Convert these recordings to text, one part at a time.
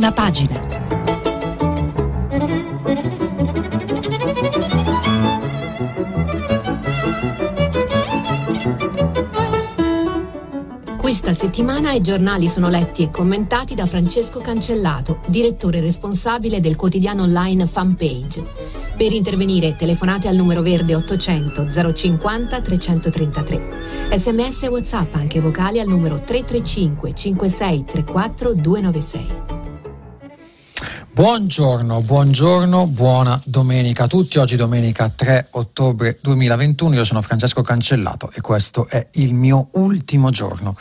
prima pagina. Questa settimana i giornali sono letti e commentati da Francesco Cancellato, direttore responsabile del quotidiano online Fanpage. Per intervenire telefonate al numero verde 800 050 333. Sms e WhatsApp anche vocali al numero 335 56 34 296. Buongiorno, buongiorno, buona domenica a tutti. Oggi domenica 3 ottobre 2021. Io sono Francesco Cancellato e questo è il mio ultimo giorno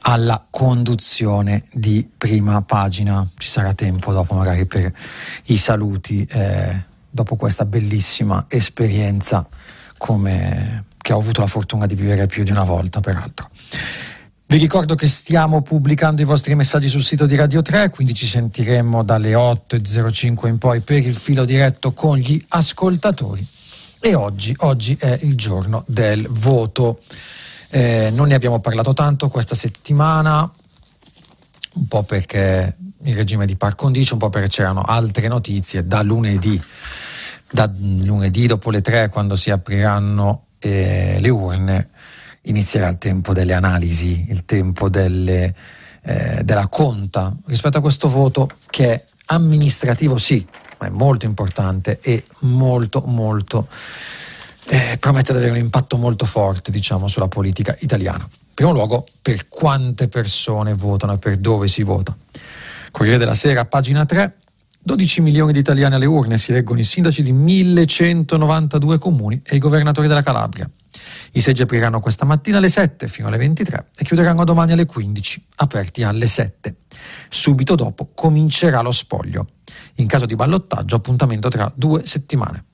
alla conduzione di prima pagina. Ci sarà tempo dopo magari per i saluti eh, dopo questa bellissima esperienza come che ho avuto la fortuna di vivere più di una volta, peraltro. Vi ricordo che stiamo pubblicando i vostri messaggi sul sito di Radio 3, quindi ci sentiremo dalle 8.05 in poi per il filo diretto con gli ascoltatori. E oggi, oggi è il giorno del voto. Eh, non ne abbiamo parlato tanto questa settimana, un po' perché il regime di par condicio, un po' perché c'erano altre notizie da lunedì. Da lunedì dopo le 3, quando si apriranno eh, le urne inizierà il tempo delle analisi, il tempo delle, eh, della conta rispetto a questo voto che è amministrativo sì, ma è molto importante e molto molto eh, promette di avere un impatto molto forte diciamo sulla politica italiana. In primo luogo per quante persone votano e per dove si vota. Corriere della Sera, pagina 3, 12 milioni di italiani alle urne si leggono i sindaci di 1192 comuni e i governatori della Calabria. I seggi apriranno questa mattina alle 7 fino alle 23 e chiuderanno domani alle 15, aperti alle 7. Subito dopo comincerà lo spoglio. In caso di ballottaggio appuntamento tra due settimane.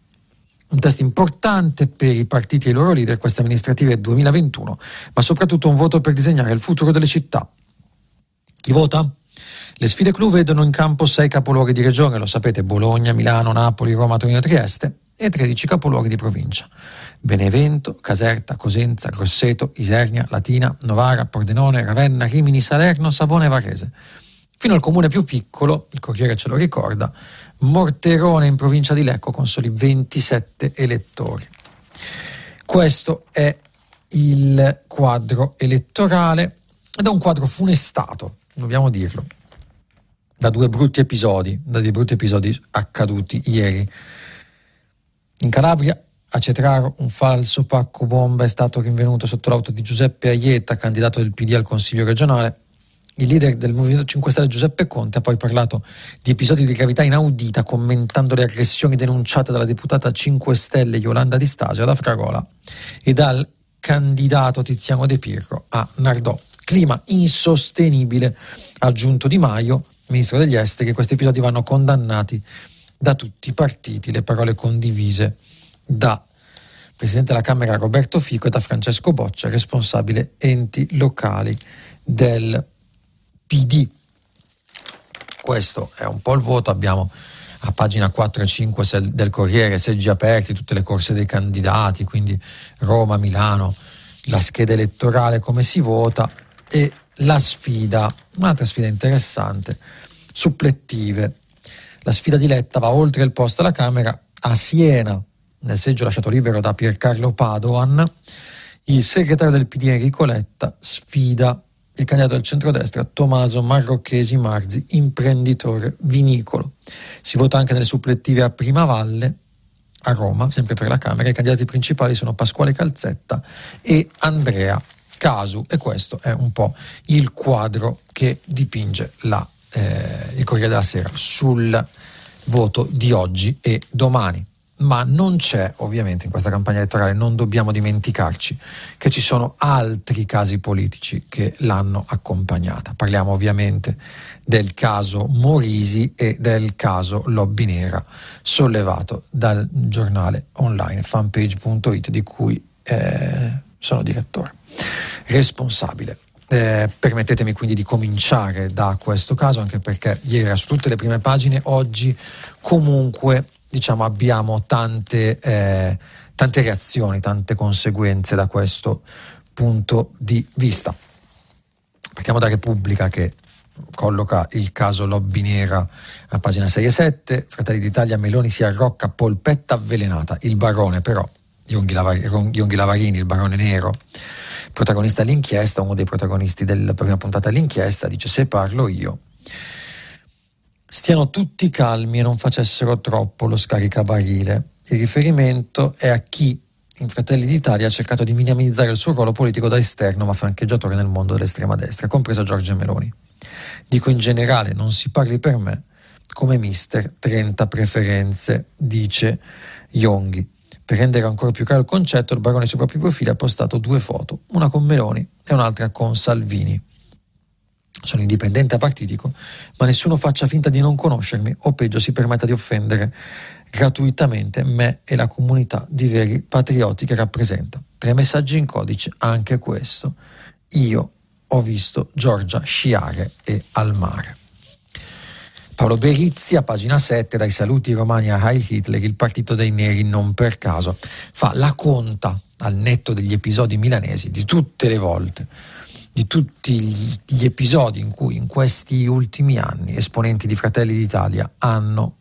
Un test importante per i partiti e i loro leader queste amministrative 2021, ma soprattutto un voto per disegnare il futuro delle città. Chi vota? Le sfide clou vedono in campo sei capoluoghi di regione, lo sapete, Bologna, Milano, Napoli, Roma, Torino, Trieste e 13 capoluoghi di provincia. Benevento, Caserta, Cosenza, Grosseto, Isernia, Latina, Novara, Pordenone, Ravenna, Rimini, Salerno, Savone e Varese. Fino al comune più piccolo, il Corriere ce lo ricorda, Morterone in provincia di Lecco con soli 27 elettori. Questo è il quadro elettorale ed è un quadro funestato, dobbiamo dirlo da due brutti episodi, da due brutti episodi accaduti ieri. In Calabria, a Cetraro, un falso pacco bomba è stato rinvenuto sotto l'auto di Giuseppe Aietta, candidato del PD al Consiglio regionale. Il leader del Movimento 5 Stelle Giuseppe Conte ha poi parlato di episodi di gravità inaudita commentando le aggressioni denunciate dalla deputata 5 Stelle Yolanda Di Stasio ad Afragola e dal candidato Tiziano De Pirro a Nardò. Clima insostenibile, ha aggiunto Di Maio, ministro degli esteri, questi episodi vanno condannati da tutti i partiti, le parole condivise da Presidente della Camera Roberto Fico e da Francesco Boccia, responsabile enti locali del PD. Questo è un po' il voto, abbiamo a pagina 4 e 5 del Corriere seggi aperti, tutte le corse dei candidati, quindi Roma, Milano, la scheda elettorale, come si vota e la sfida, un'altra sfida interessante, supplettive. La sfida diletta va oltre il posto alla Camera a Siena, nel seggio lasciato libero da Piercarlo Padoan. Il segretario del PD Enrico Letta sfida il candidato del centrodestra Tommaso Marrocchesi Marzi, imprenditore vinicolo. Si vota anche nelle supplettive a Primavalle, a Roma, sempre per la Camera. I candidati principali sono Pasquale Calzetta e Andrea Casu e questo è un po' il quadro che dipinge la, eh, il Corriere della Sera sul voto di oggi e domani. Ma non c'è, ovviamente, in questa campagna elettorale, non dobbiamo dimenticarci che ci sono altri casi politici che l'hanno accompagnata. Parliamo ovviamente del caso Morisi e del caso Lobby Nera, sollevato dal giornale online fanpage.it di cui eh, sono direttore responsabile. Eh, permettetemi quindi di cominciare da questo caso, anche perché ieri era su tutte le prime pagine, oggi comunque diciamo, abbiamo tante, eh, tante reazioni, tante conseguenze da questo punto di vista. Partiamo da Repubblica che colloca il caso lobby nera a pagina 6 e 7, Fratelli d'Italia Meloni si arrocca polpetta avvelenata, il barone però, Ionghi, Lavarini, il barone nero, protagonista dell'inchiesta, uno dei protagonisti della prima puntata dell'inchiesta, dice se parlo io stiano tutti calmi e non facessero troppo lo scaricabarile. Il riferimento è a chi in Fratelli d'Italia ha cercato di minimizzare il suo ruolo politico da esterno ma francheggiatore nel mondo dell'estrema destra, compreso Giorgia Meloni. Dico in generale, non si parli per me come mister 30 preferenze, dice Yonghi. Per rendere ancora più chiaro il concetto, il barone sui propri profili ha postato due foto, una con Meloni e un'altra con Salvini. Sono indipendente apartitico, ma nessuno faccia finta di non conoscermi o peggio si permetta di offendere gratuitamente me e la comunità di veri patrioti che rappresenta. Tre messaggi in codice, anche questo. Io ho visto Giorgia sciare e al mare. Paolo Berizzi, a pagina 7, dai saluti romani a Heil Hitler, il partito dei neri non per caso fa la conta al netto degli episodi milanesi di tutte le volte, di tutti gli episodi in cui in questi ultimi anni esponenti di Fratelli d'Italia hanno,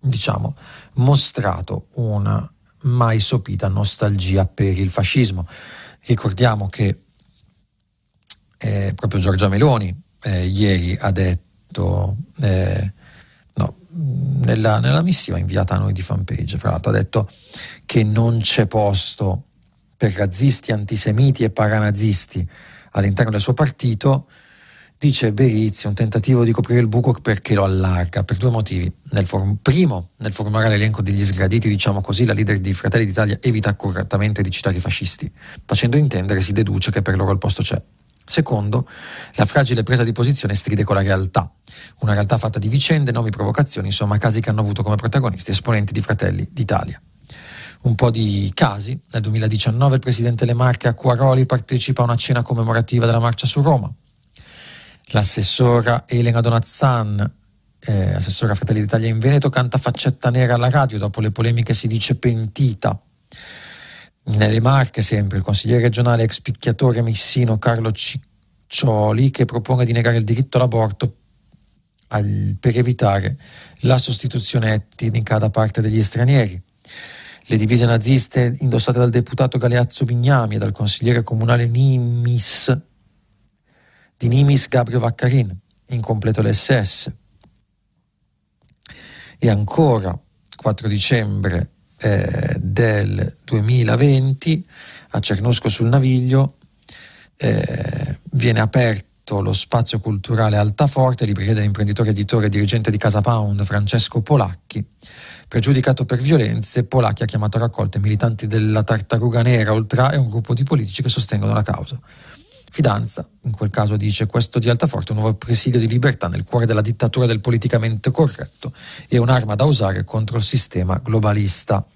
diciamo, mostrato una mai sopita nostalgia per il fascismo. Ricordiamo che eh, proprio Giorgia Meloni eh, ieri ha detto, eh, no, nella, nella, missiva inviata a noi di fanpage, fra l'altro, ha detto che non c'è posto per razzisti, antisemiti e paranazisti all'interno del suo partito Dice Berizzi, un tentativo di coprire il buco perché lo allarga, per due motivi. Nel form- primo, nel formare l'elenco degli sgraditi, diciamo così, la leader di Fratelli d'Italia evita accuratamente di citare i fascisti. Facendo intendere si deduce che per loro il posto c'è. Secondo, la fragile presa di posizione stride con la realtà. Una realtà fatta di vicende, nomi, provocazioni, insomma casi che hanno avuto come protagonisti esponenti di Fratelli d'Italia. Un po' di casi. Nel 2019 il presidente Le Marche a Quaroli partecipa a una cena commemorativa della marcia su Roma l'assessora Elena Donazzan, eh, assessora Fratelli d'Italia in Veneto, canta faccetta nera alla radio, dopo le polemiche si dice pentita. Nelle Marche sempre, il consigliere regionale ex picchiatore missino Carlo Ciccioli che propone di negare il diritto all'aborto al, per evitare la sostituzione etnica da parte degli stranieri. Le divise naziste indossate dal deputato Galeazzo Bignami e dal consigliere comunale Nimis di Nimis Gabrio Vaccarin, incompleto l'SS. E ancora, 4 dicembre eh, del 2020, a Cernusco sul Naviglio, eh, viene aperto lo spazio culturale Altaforte, libreria dell'imprenditore editore e dirigente di Casa Pound Francesco Polacchi. Pregiudicato per violenze, Polacchi ha chiamato a raccolte militanti della Tartaruga Nera Ultra e un gruppo di politici che sostengono la causa. Fidanza, in quel caso dice questo di Altaforte, un nuovo presidio di libertà nel cuore della dittatura del politicamente corretto e un'arma da usare contro il sistema globalista.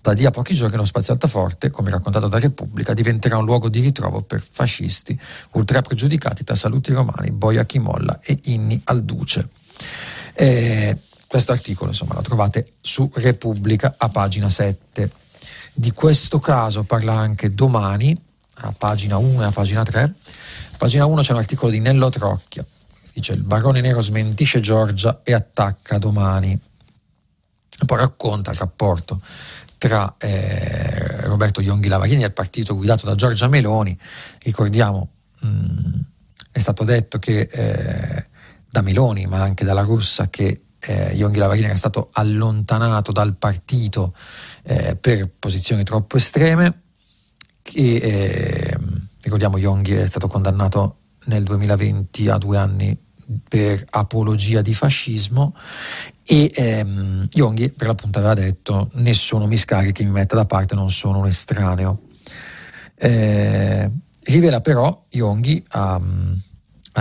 Da lì a pochi giorni lo spazio Altaforte, come raccontato da Repubblica, diventerà un luogo di ritrovo per fascisti, ultra pregiudicati tra saluti romani, boia chi molla e inni al duce. E questo articolo insomma lo trovate su Repubblica a pagina 7. Di questo caso parla anche domani a pagina 1 e a pagina 3. A pagina 1 c'è un articolo di Nello Trocchia, dice il barone nero smentisce Giorgia e attacca domani. Poi racconta il rapporto tra eh, Roberto Ionghi Lavarini e il partito guidato da Giorgia Meloni. Ricordiamo, mh, mm, è stato detto che eh, da Meloni, ma anche dalla Russa, che eh, Ionghi Lavarini era stato allontanato dal partito eh, per posizioni troppo estreme che eh, ricordiamo Yonghi è stato condannato nel 2020 a due anni per apologia di fascismo e ehm, Yonghi per l'appunto aveva detto nessuno mi scarichi, mi metta da parte, non sono un estraneo. Eh, rivela però Yonghi a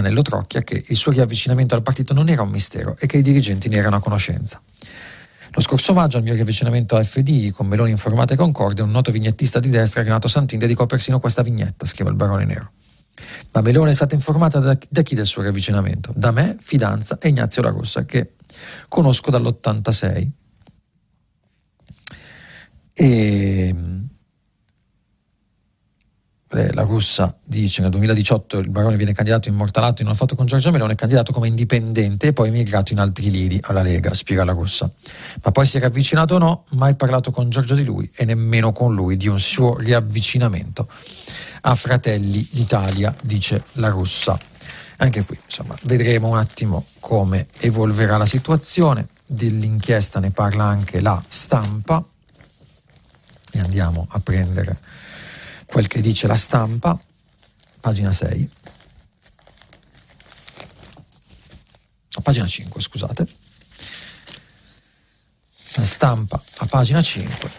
Nello Trocchia che il suo riavvicinamento al partito non era un mistero e che i dirigenti ne erano a conoscenza. Lo scorso maggio, al mio riavvicinamento a FDI con Meloni informata e concorde, un noto vignettista di destra, Renato Santin, dedicò persino questa vignetta, scrive il barone nero. Ma Meloni è stata informata da, da chi del suo riavvicinamento? Da me, Fidanza e Ignazio La Rossa, che conosco dall'86. E la russa dice nel 2018 il barone viene candidato immortalato in una foto con Giorgia Meloni, è candidato come indipendente e poi emigrato in altri lidi alla Lega, spiega la russa. Ma poi si è ravvicinato o no, mai parlato con Giorgia di lui e nemmeno con lui di un suo riavvicinamento a Fratelli d'Italia, dice la russa. Anche qui, insomma, vedremo un attimo come evolverà la situazione. Dell'inchiesta ne parla anche la stampa e andiamo a prendere quel che dice la stampa, pagina 6. pagina 5, scusate. La stampa a pagina 5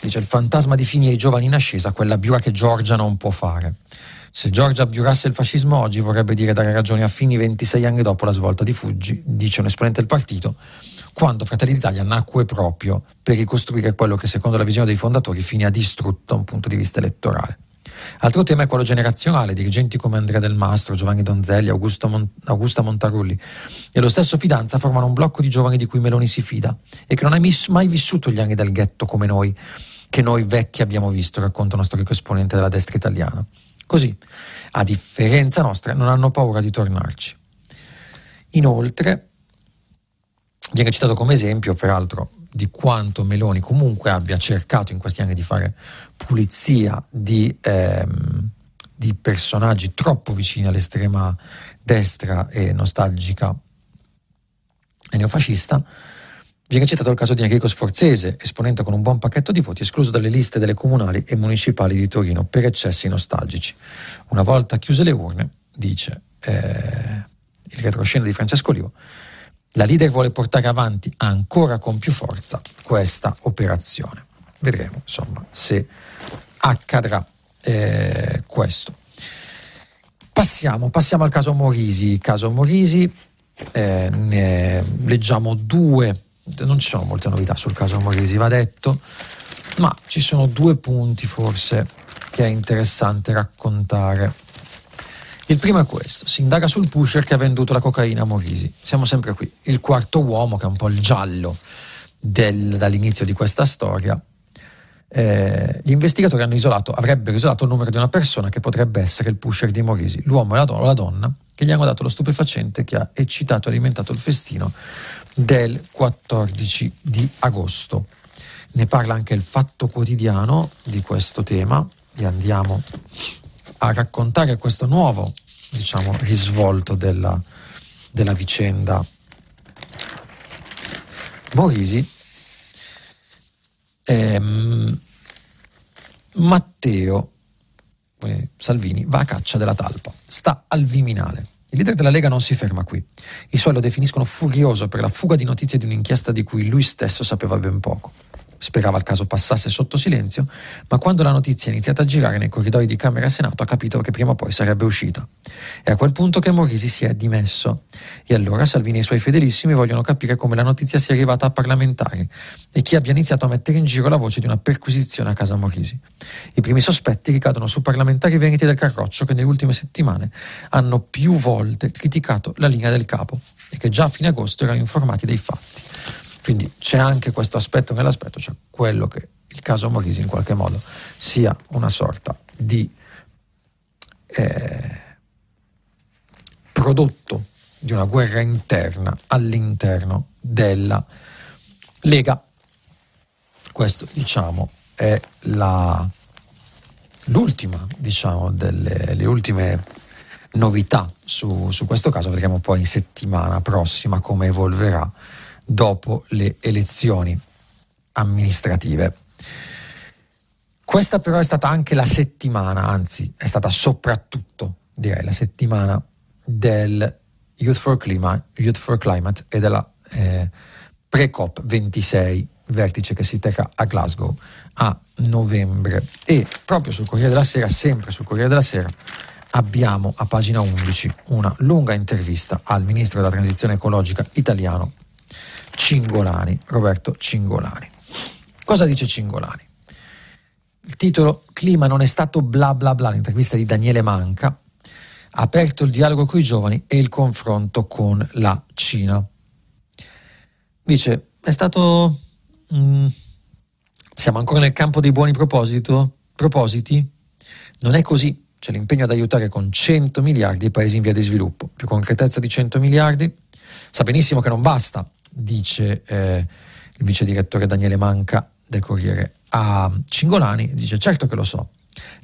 dice il fantasma di Fini e i giovani in ascesa, quella biura che Giorgia non può fare. Se Giorgia abbiurasse il fascismo oggi vorrebbe dire dare ragione a Fini 26 anni dopo la svolta di Fuggi, dice un esponente del partito, quando Fratelli d'Italia nacque proprio per ricostruire quello che secondo la visione dei fondatori Fini ha distrutto da un punto di vista elettorale. Altro tema è quello generazionale, dirigenti come Andrea Del Mastro, Giovanni Donzelli, Mon- Augusta Montarulli e lo stesso Fidanza formano un blocco di giovani di cui Meloni si fida e che non ha mai vissuto gli anni del ghetto come noi, che noi vecchi abbiamo visto, racconta uno storico esponente della destra italiana. Così, a differenza nostra, non hanno paura di tornarci. Inoltre, viene citato come esempio, peraltro, di quanto Meloni comunque abbia cercato in questi anni di fare pulizia di, ehm, di personaggi troppo vicini all'estrema destra e nostalgica e neofascista, Viene citato il caso di Enrico Sforzese, esponente con un buon pacchetto di voti, escluso dalle liste delle comunali e municipali di Torino per eccessi nostalgici. Una volta chiuse le urne, dice eh, il retroscena di Francesco Liu, la leader vuole portare avanti ancora con più forza questa operazione. Vedremo insomma se accadrà eh, questo. Passiamo, passiamo, al caso Morisi. Caso Morisi, eh, ne leggiamo due non ci sono molte novità sul caso Morisi, va detto, ma ci sono due punti forse che è interessante raccontare. Il primo è questo, si indaga sul pusher che ha venduto la cocaina a Morisi. Siamo sempre qui. Il quarto uomo, che è un po' il giallo del, dall'inizio di questa storia, eh, gli investigatori hanno isolato, avrebbero isolato il numero di una persona che potrebbe essere il pusher di Morisi, l'uomo e la, do- la donna, che gli hanno dato lo stupefacente che ha eccitato e alimentato il festino del 14 di agosto. Ne parla anche il Fatto Quotidiano di questo tema e andiamo a raccontare questo nuovo diciamo, risvolto della, della vicenda Morisi. Ehm, Matteo eh, Salvini va a caccia della talpa, sta al Viminale. Il leader della Lega non si ferma qui. I suoi lo definiscono furioso per la fuga di notizie di un'inchiesta di cui lui stesso sapeva ben poco. Sperava il caso passasse sotto silenzio, ma quando la notizia è iniziata a girare nei corridoi di Camera e Senato ha capito che prima o poi sarebbe uscita. È a quel punto che Morisi si è dimesso. E allora Salvini e i suoi fedelissimi vogliono capire come la notizia sia arrivata a parlamentari e chi abbia iniziato a mettere in giro la voce di una perquisizione a casa Morisi. I primi sospetti ricadono su parlamentari veneti del Carroccio che nelle ultime settimane hanno più volte criticato la linea del capo e che già a fine agosto erano informati dei fatti. Quindi c'è anche questo aspetto nell'aspetto, cioè quello che il caso Morisi in qualche modo sia una sorta di eh, prodotto di una guerra interna all'interno della Lega. Questo diciamo è la, l'ultima, diciamo, delle le ultime novità su, su questo caso. Vedremo poi in settimana prossima come evolverà dopo le elezioni amministrative. Questa però è stata anche la settimana, anzi è stata soprattutto, direi, la settimana del Youth for Climate, Youth for Climate e della eh, pre-COP 26, vertice che si terrà a Glasgow a novembre. E proprio sul Corriere della Sera, sempre sul Corriere della Sera, abbiamo a pagina 11 una lunga intervista al ministro della transizione ecologica italiano Cingolani, Roberto Cingolani. Cosa dice Cingolani? Il titolo Clima non è stato bla bla bla, l'intervista di Daniele Manca, ha aperto il dialogo con i giovani e il confronto con la Cina. Dice, è stato... Mm, siamo ancora nel campo dei buoni propositi? Non è così, c'è l'impegno ad aiutare con 100 miliardi i paesi in via di sviluppo. Più concretezza di 100 miliardi? Sa benissimo che non basta, dice eh, il vice direttore Daniele Manca del Corriere a Cingolani, dice certo che lo so.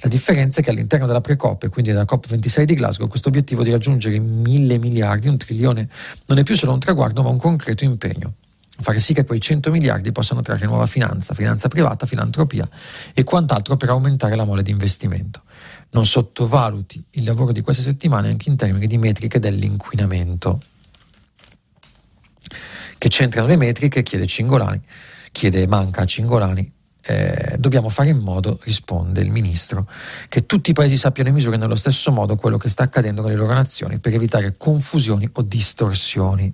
La differenza è che all'interno della Precop e quindi della COP26 di Glasgow questo obiettivo di raggiungere mille miliardi, un trilione, non è più solo un traguardo ma un concreto impegno. Fare sì che quei 100 miliardi possano trarre nuova finanza, finanza privata, filantropia e quant'altro per aumentare la mole di investimento. Non sottovaluti il lavoro di queste settimane anche in termini di metriche dell'inquinamento. Che c'entrano le metriche, chiede Cingolani, chiede Manca a Cingolani, eh, dobbiamo fare in modo, risponde il ministro, che tutti i paesi sappiano e misurare nello stesso modo quello che sta accadendo con le loro nazioni per evitare confusioni o distorsioni.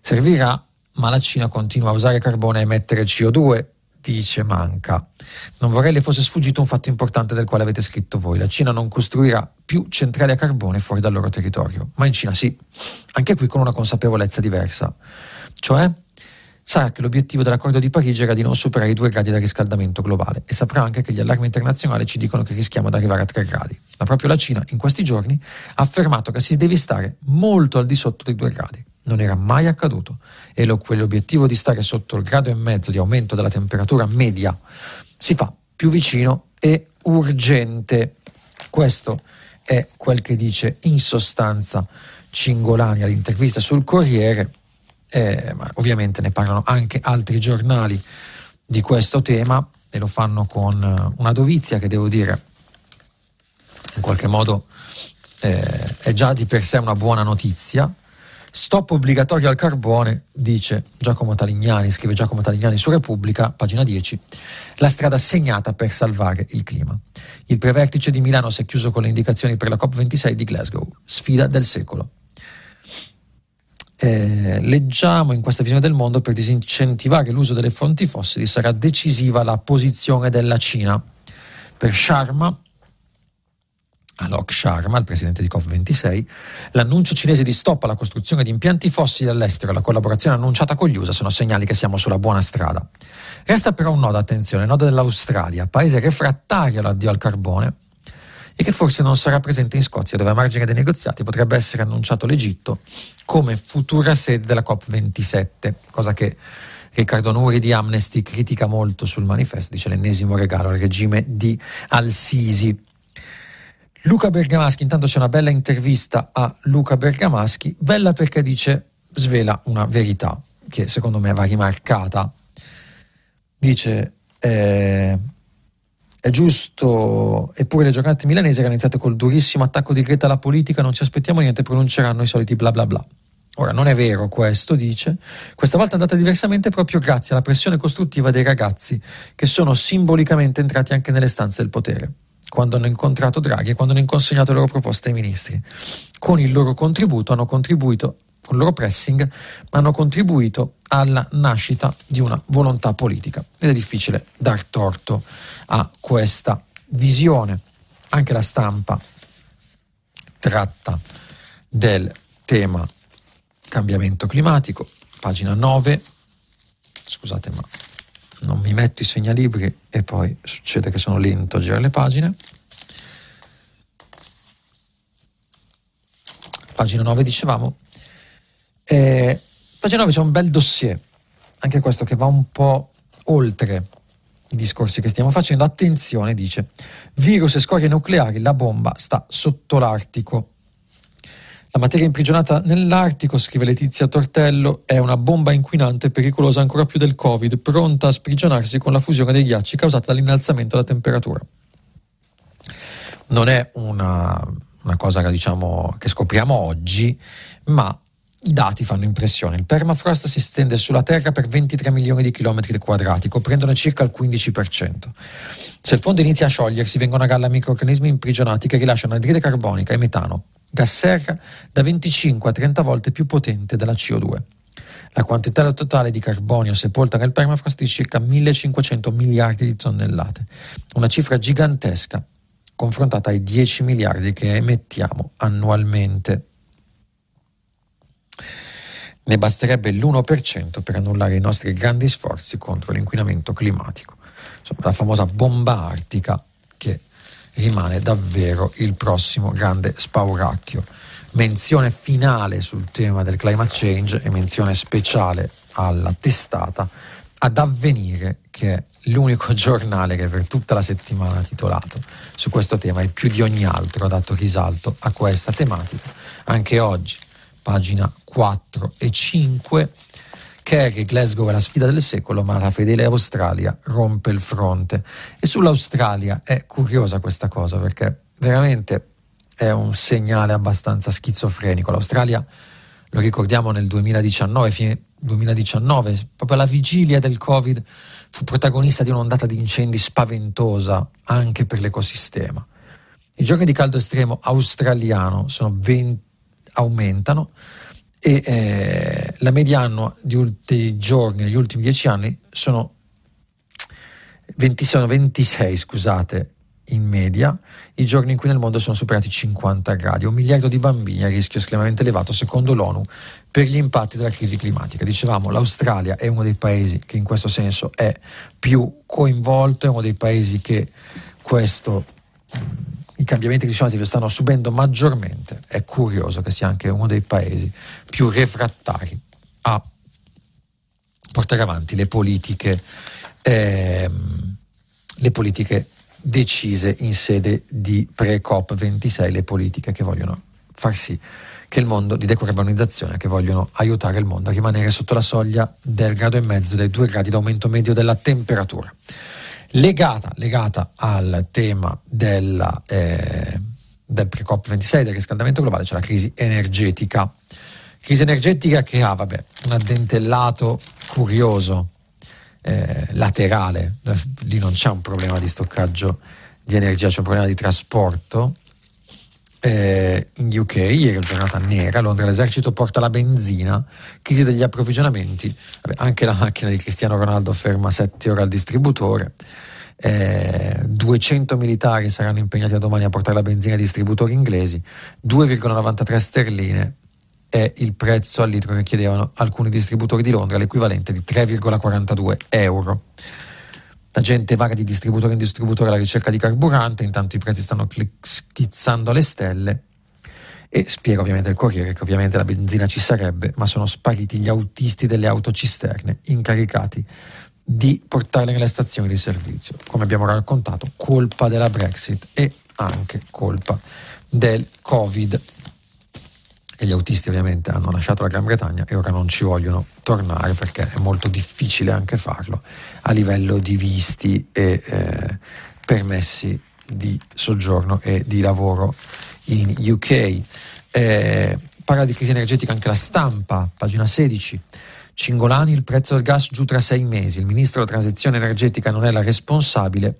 Servirà, ma la Cina continua a usare carbone e emettere CO2, dice Manca. Non vorrei le fosse sfuggito un fatto importante del quale avete scritto voi. La Cina non costruirà più centrali a carbone fuori dal loro territorio, ma in Cina sì, anche qui con una consapevolezza diversa. Cioè, sa che l'obiettivo dell'accordo di Parigi era di non superare i due gradi del riscaldamento globale e saprà anche che gli allarmi internazionali ci dicono che rischiamo di arrivare a tre gradi. Ma proprio la Cina in questi giorni ha affermato che si deve stare molto al di sotto dei due gradi. Non era mai accaduto e lo, quell'obiettivo di stare sotto il grado e mezzo di aumento della temperatura media si fa più vicino e urgente. Questo è quel che dice in sostanza Cingolani all'intervista sul Corriere eh, ma ovviamente ne parlano anche altri giornali di questo tema e lo fanno con eh, una dovizia che devo dire in qualche modo eh, è già di per sé una buona notizia. Stop obbligatorio al carbone, dice Giacomo Talignani, scrive Giacomo Talignani su Repubblica, pagina 10, la strada segnata per salvare il clima. Il prevertice di Milano si è chiuso con le indicazioni per la COP26 di Glasgow, sfida del secolo eh, leggiamo in questa visione del mondo per disincentivare l'uso delle fonti fossili sarà decisiva la posizione della Cina. Per Sharma, Alok Sharma, il presidente di COP26, l'annuncio cinese di stop alla costruzione di impianti fossili all'estero e la collaborazione annunciata con gli USA sono segnali che siamo sulla buona strada. Resta però un nodo, attenzione, il nodo dell'Australia, paese refrattario all'addio al carbone, e che forse non sarà presente in Scozia, dove a margine dei negoziati potrebbe essere annunciato l'Egitto come futura sede della COP27, cosa che Riccardo Nuri di Amnesty critica molto sul manifesto, dice l'ennesimo regalo al regime di Al-Sisi. Luca Bergamaschi, intanto c'è una bella intervista a Luca Bergamaschi, bella perché dice, svela una verità che secondo me va rimarcata. Dice, eh, è giusto, eppure le giornate milanesi erano iniziate col durissimo attacco di Greta alla politica, non ci aspettiamo niente, pronunceranno i soliti bla bla bla. Ora, non è vero questo, dice. Questa volta è andata diversamente proprio grazie alla pressione costruttiva dei ragazzi, che sono simbolicamente entrati anche nelle stanze del potere, quando hanno incontrato Draghi e quando hanno inconsegnato le loro proposte ai ministri. Con il loro contributo hanno contribuito con il loro pressing, ma hanno contribuito alla nascita di una volontà politica. Ed è difficile dar torto a questa visione. Anche la stampa tratta del tema cambiamento climatico, pagina 9. Scusate, ma non mi metto i segnalibri e poi succede che sono lento a girare le pagine. Pagina 9 dicevamo, eh, pagina 9 c'è un bel dossier, anche questo che va un po' oltre i discorsi che stiamo facendo. Attenzione, dice, virus e scorie nucleari, la bomba sta sotto l'Artico. La materia imprigionata nell'Artico, scrive Letizia Tortello, è una bomba inquinante pericolosa ancora più del Covid, pronta a sprigionarsi con la fusione dei ghiacci causata dall'innalzamento della temperatura. Non è una, una cosa che, diciamo, che scopriamo oggi, ma i dati fanno impressione. Il permafrost si stende sulla Terra per 23 milioni di chilometri quadrati, coprendone circa il 15%. Se il fondo inizia a sciogliersi, vengono a galla microorganismi imprigionati che rilasciano anidride carbonica e metano, gas serra da 25 a 30 volte più potente della CO2. La quantità totale di carbonio sepolta nel permafrost è di circa 1500 miliardi di tonnellate, una cifra gigantesca confrontata ai 10 miliardi che emettiamo annualmente. Ne basterebbe l'1% per annullare i nostri grandi sforzi contro l'inquinamento climatico. Insomma, la famosa bomba artica che rimane davvero il prossimo grande spauracchio. Menzione finale sul tema del climate change e menzione speciale alla testata ad avvenire che è l'unico giornale che per tutta la settimana ha titolato su questo tema e più di ogni altro ha dato risalto a questa tematica. Anche oggi, pagina 4 e 5, Kerry, Glasgow è la sfida del secolo, ma la fedele Australia rompe il fronte. E sull'Australia è curiosa questa cosa perché veramente è un segnale abbastanza schizofrenico. L'Australia, lo ricordiamo nel 2019, fine 2019, proprio alla vigilia del Covid, fu protagonista di un'ondata di incendi spaventosa anche per l'ecosistema. I giorni di caldo estremo australiano 20, aumentano e eh, la media annua dei giorni negli ultimi dieci anni sono, 20, sono 26 scusate, in media i giorni in cui nel mondo sono superati 50 gradi, un miliardo di bambini a rischio estremamente elevato secondo l'ONU per gli impatti della crisi climatica. Dicevamo, l'Australia è uno dei paesi che in questo senso è più coinvolto, è uno dei paesi che questo i cambiamenti climatici lo stanno subendo maggiormente, è curioso che sia anche uno dei paesi più refrattari a portare avanti le politiche, ehm, le politiche decise in sede di pre-COP26, le politiche che vogliono far sì che il mondo di decarbonizzazione, che vogliono aiutare il mondo a rimanere sotto la soglia del grado e mezzo, dei due gradi d'aumento medio della temperatura. Legata, legata al tema della, eh, del pre-COP26, del riscaldamento globale, c'è la crisi energetica. Crisi energetica che ha, vabbè, un addentellato curioso, eh, laterale, lì non c'è un problema di stoccaggio di energia, c'è un problema di trasporto. Eh, in UK, ieri è giornata nera, Londra l'esercito porta la benzina, crisi degli approvvigionamenti, Vabbè, anche la macchina di Cristiano Ronaldo ferma 7 ore al distributore, eh, 200 militari saranno impegnati da domani a portare la benzina ai distributori inglesi, 2,93 sterline è il prezzo al litro che chiedevano alcuni distributori di Londra, l'equivalente di 3,42 euro. La gente vaga di distributore in distributore alla ricerca di carburante, intanto i prezzi stanno schizzando alle stelle e spiega ovviamente il Corriere che ovviamente la benzina ci sarebbe, ma sono spariti gli autisti delle autocisterne incaricati di portarle nelle stazioni di servizio. Come abbiamo raccontato, colpa della Brexit e anche colpa del Covid e gli autisti ovviamente hanno lasciato la Gran Bretagna e ora non ci vogliono tornare perché è molto difficile anche farlo a livello di visti e eh, permessi di soggiorno e di lavoro in UK. Eh, parla di crisi energetica anche la stampa, pagina 16. Cingolani, il prezzo del gas giù tra sei mesi, il ministro della transizione energetica non è la responsabile.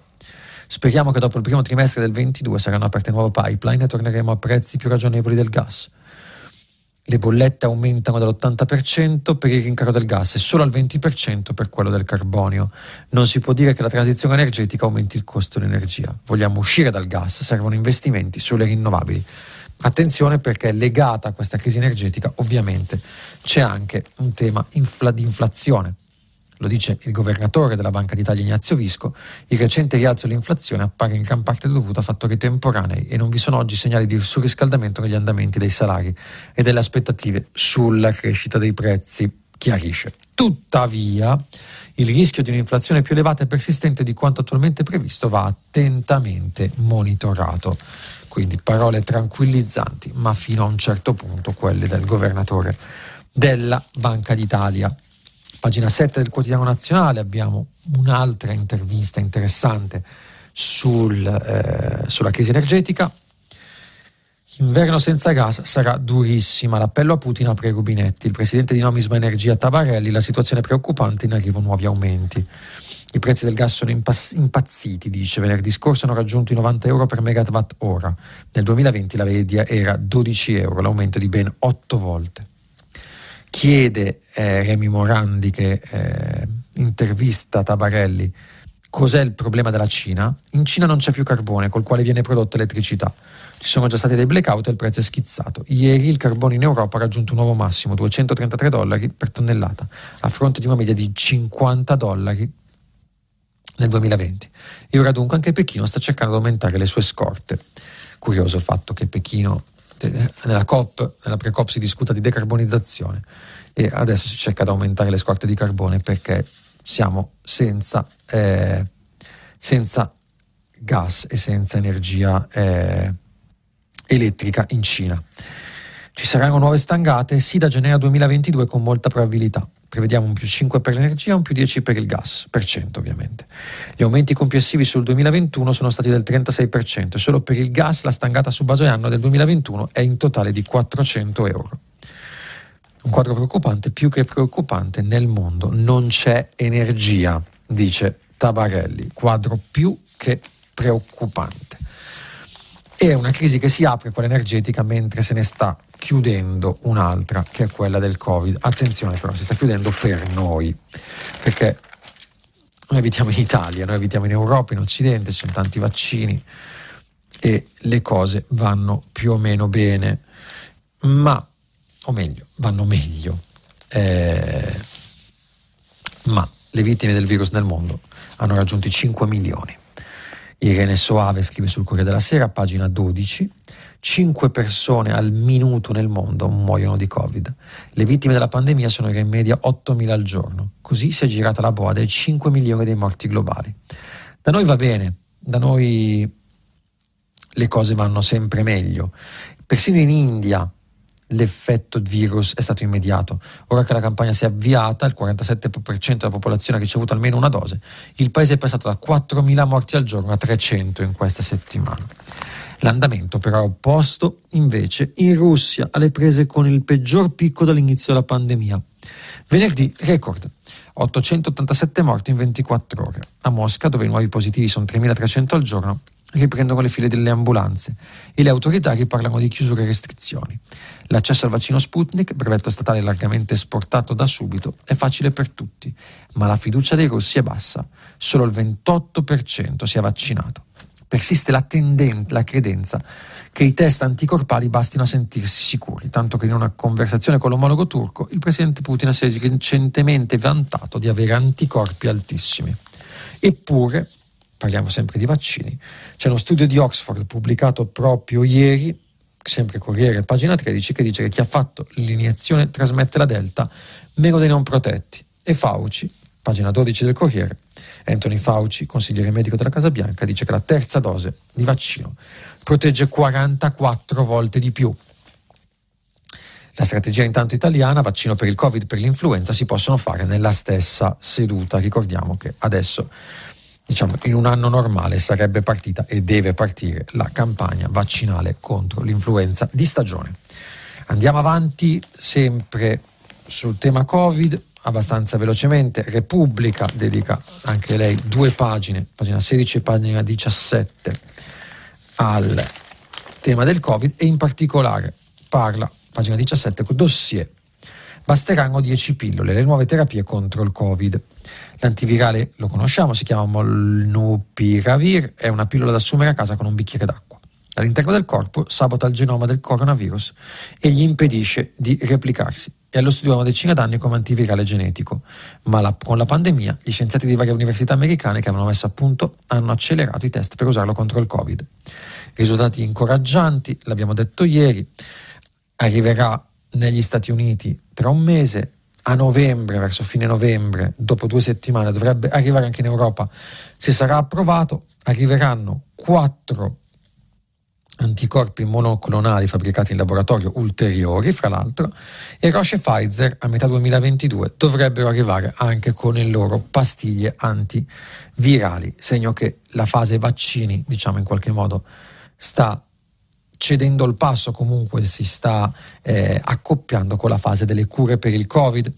Speriamo che dopo il primo trimestre del 2022 saranno aperte nuove pipeline e torneremo a prezzi più ragionevoli del gas le bollette aumentano dell'80% per il rincaro del gas e solo al 20% per quello del carbonio. Non si può dire che la transizione energetica aumenti il costo dell'energia. Vogliamo uscire dal gas, servono investimenti sulle rinnovabili. Attenzione perché legata a questa crisi energetica ovviamente c'è anche un tema infla- di inflazione lo dice il governatore della Banca d'Italia Ignazio Visco, il recente rialzo dell'inflazione appare in gran parte dovuto a fattori temporanei e non vi sono oggi segnali di surriscaldamento negli andamenti dei salari e delle aspettative sulla crescita dei prezzi, chiarisce. Tuttavia, il rischio di un'inflazione più elevata e persistente di quanto attualmente previsto va attentamente monitorato. Quindi parole tranquillizzanti, ma fino a un certo punto quelle del governatore della Banca d'Italia. Pagina 7 del quotidiano nazionale abbiamo un'altra intervista interessante sul, eh, sulla crisi energetica. Inverno senza gas sarà durissima. L'appello a Putin apre i rubinetti. Il presidente di Nomisma Energia Tabarelli, la situazione è preoccupante, in arrivo nuovi aumenti. I prezzi del gas sono impazziti, dice. Venerdì scorso hanno raggiunto i 90 euro per megawatt ora. Nel 2020 la media era 12 euro, l'aumento di ben 8 volte chiede eh, Remi Morandi che eh, intervista Tabarelli cos'è il problema della Cina, in Cina non c'è più carbone col quale viene prodotta elettricità. Ci sono già stati dei blackout e il prezzo è schizzato. Ieri il carbone in Europa ha raggiunto un nuovo massimo, 233 dollari per tonnellata, a fronte di una media di 50 dollari nel 2020 e ora dunque anche Pechino sta cercando di aumentare le sue scorte. Curioso il fatto che Pechino nella COP, nella pre-COP si discuta di decarbonizzazione e adesso si cerca di aumentare le scorte di carbone perché siamo senza, eh, senza gas e senza energia eh, elettrica in Cina. Ci saranno nuove stangate sì da gennaio 2022 con molta probabilità. Prevediamo un più 5 per l'energia e un più 10 per il gas, per cento ovviamente. Gli aumenti complessivi sul 2021 sono stati del 36% e solo per il gas la stangata su base anno del 2021 è in totale di 400 euro. Un quadro preoccupante, più che preoccupante, nel mondo non c'è energia, dice Tabarelli. Quadro più che preoccupante. È una crisi che si apre, quella energetica, mentre se ne sta chiudendo un'altra che è quella del Covid. Attenzione però, si sta chiudendo per noi, perché noi abitiamo in Italia, noi abitiamo in Europa, in Occidente, ci sono tanti vaccini e le cose vanno più o meno bene, ma, o meglio, vanno meglio, eh, ma le vittime del virus nel mondo hanno raggiunto i 5 milioni. Irene Soave scrive sul Corriere della Sera, pagina 12, 5 persone al minuto nel mondo muoiono di Covid. Le vittime della pandemia sono in media 8.000 al giorno. Così si è girata la boa dei 5 milioni dei morti globali. Da noi va bene, da noi le cose vanno sempre meglio. Persino in India l'effetto virus è stato immediato. Ora che la campagna si è avviata, il 47% della popolazione ha ricevuto almeno una dose. Il paese è passato da 4.000 morti al giorno a 300 in questa settimana. L'andamento però opposto invece in Russia, alle prese con il peggior picco dall'inizio della pandemia. Venerdì record, 887 morti in 24 ore. A Mosca, dove i nuovi positivi sono 3.300 al giorno, riprendono le file delle ambulanze e le autorità riparlano di chiusure e restrizioni. L'accesso al vaccino Sputnik, brevetto statale largamente esportato da subito, è facile per tutti, ma la fiducia dei russi è bassa. Solo il 28% si è vaccinato persiste la, tenden- la credenza che i test anticorpali bastino a sentirsi sicuri, tanto che in una conversazione con l'omologo turco il presidente Putin si è recentemente vantato di avere anticorpi altissimi. Eppure, parliamo sempre di vaccini, c'è uno studio di Oxford pubblicato proprio ieri, sempre Corriere, pagina 13, che dice che chi ha fatto l'iniezione trasmette la delta meno dei non protetti. E Fauci, pagina 12 del Corriere, Anthony Fauci, consigliere medico della Casa Bianca, dice che la terza dose di vaccino protegge 44 volte di più. La strategia intanto italiana, vaccino per il Covid, per l'influenza, si possono fare nella stessa seduta. Ricordiamo che adesso, diciamo, in un anno normale sarebbe partita e deve partire la campagna vaccinale contro l'influenza di stagione. Andiamo avanti sempre sul tema Covid abbastanza velocemente. Repubblica dedica anche lei due pagine, pagina 16 e pagina 17, al tema del Covid e in particolare parla, pagina 17, dossier. Basteranno 10 pillole, le nuove terapie contro il Covid. L'antivirale lo conosciamo, si chiama Molnupiravir, è una pillola da assumere a casa con un bicchiere d'acqua. All'interno del corpo sabota il genoma del coronavirus e gli impedisce di replicarsi è allo studio da una decina d'anni come antivirale genetico, ma la, con la pandemia gli scienziati di varie università americane che avevano messo a punto hanno accelerato i test per usarlo contro il Covid. Risultati incoraggianti, l'abbiamo detto ieri, arriverà negli Stati Uniti tra un mese, a novembre, verso fine novembre, dopo due settimane, dovrebbe arrivare anche in Europa. Se sarà approvato, arriveranno quattro anticorpi monoclonali fabbricati in laboratorio ulteriori, fra l'altro, e Roche e Pfizer a metà 2022 dovrebbero arrivare anche con le loro pastiglie antivirali, segno che la fase vaccini, diciamo in qualche modo, sta cedendo il passo, comunque si sta eh, accoppiando con la fase delle cure per il Covid.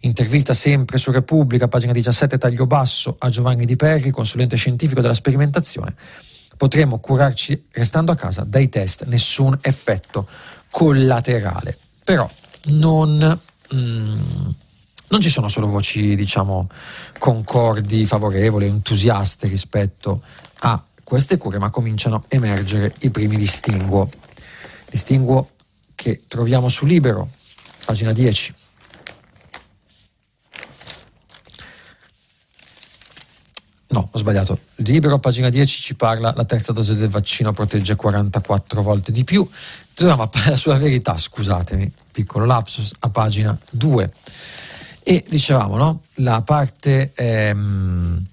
Intervista sempre su Repubblica, pagina 17, taglio basso, a Giovanni Di Perri, consulente scientifico della sperimentazione potremo curarci restando a casa dai test, nessun effetto collaterale. Però non, mm, non ci sono solo voci, diciamo, concordi, favorevoli, entusiaste rispetto a queste cure, ma cominciano a emergere i primi distinguo. Distinguo che troviamo su Libero, pagina 10. No, ho sbagliato. Libero, pagina 10, ci parla la terza dose del vaccino protegge 44 volte di più. Torniamo sulla verità, scusatemi, piccolo lapsus, a pagina 2. E dicevamo, no? La parte... Ehm,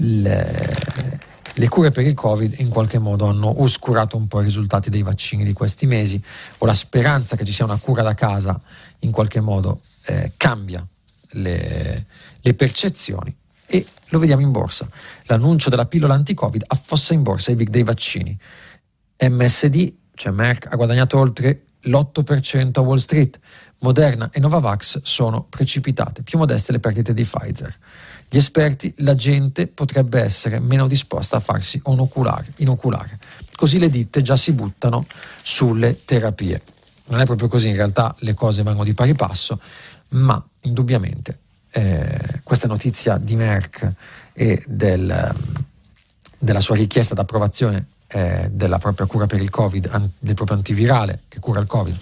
le, le cure per il Covid in qualche modo hanno oscurato un po' i risultati dei vaccini di questi mesi o la speranza che ci sia una cura da casa in qualche modo eh, cambia le, le percezioni e lo vediamo in borsa. L'annuncio della pillola anti-Covid affossa in borsa i big dei vaccini. MSD, cioè Merck, ha guadagnato oltre l'8% a Wall Street. Moderna e Novavax sono precipitate, più modeste le perdite di Pfizer. Gli esperti, la gente potrebbe essere meno disposta a farsi inoculare, inoculare. Così le ditte già si buttano sulle terapie. Non è proprio così, in realtà le cose vanno di pari passo, ma indubbiamente eh, questa notizia di Merck e del, della sua richiesta d'approvazione eh, della propria cura per il Covid, an, del proprio antivirale che cura il Covid,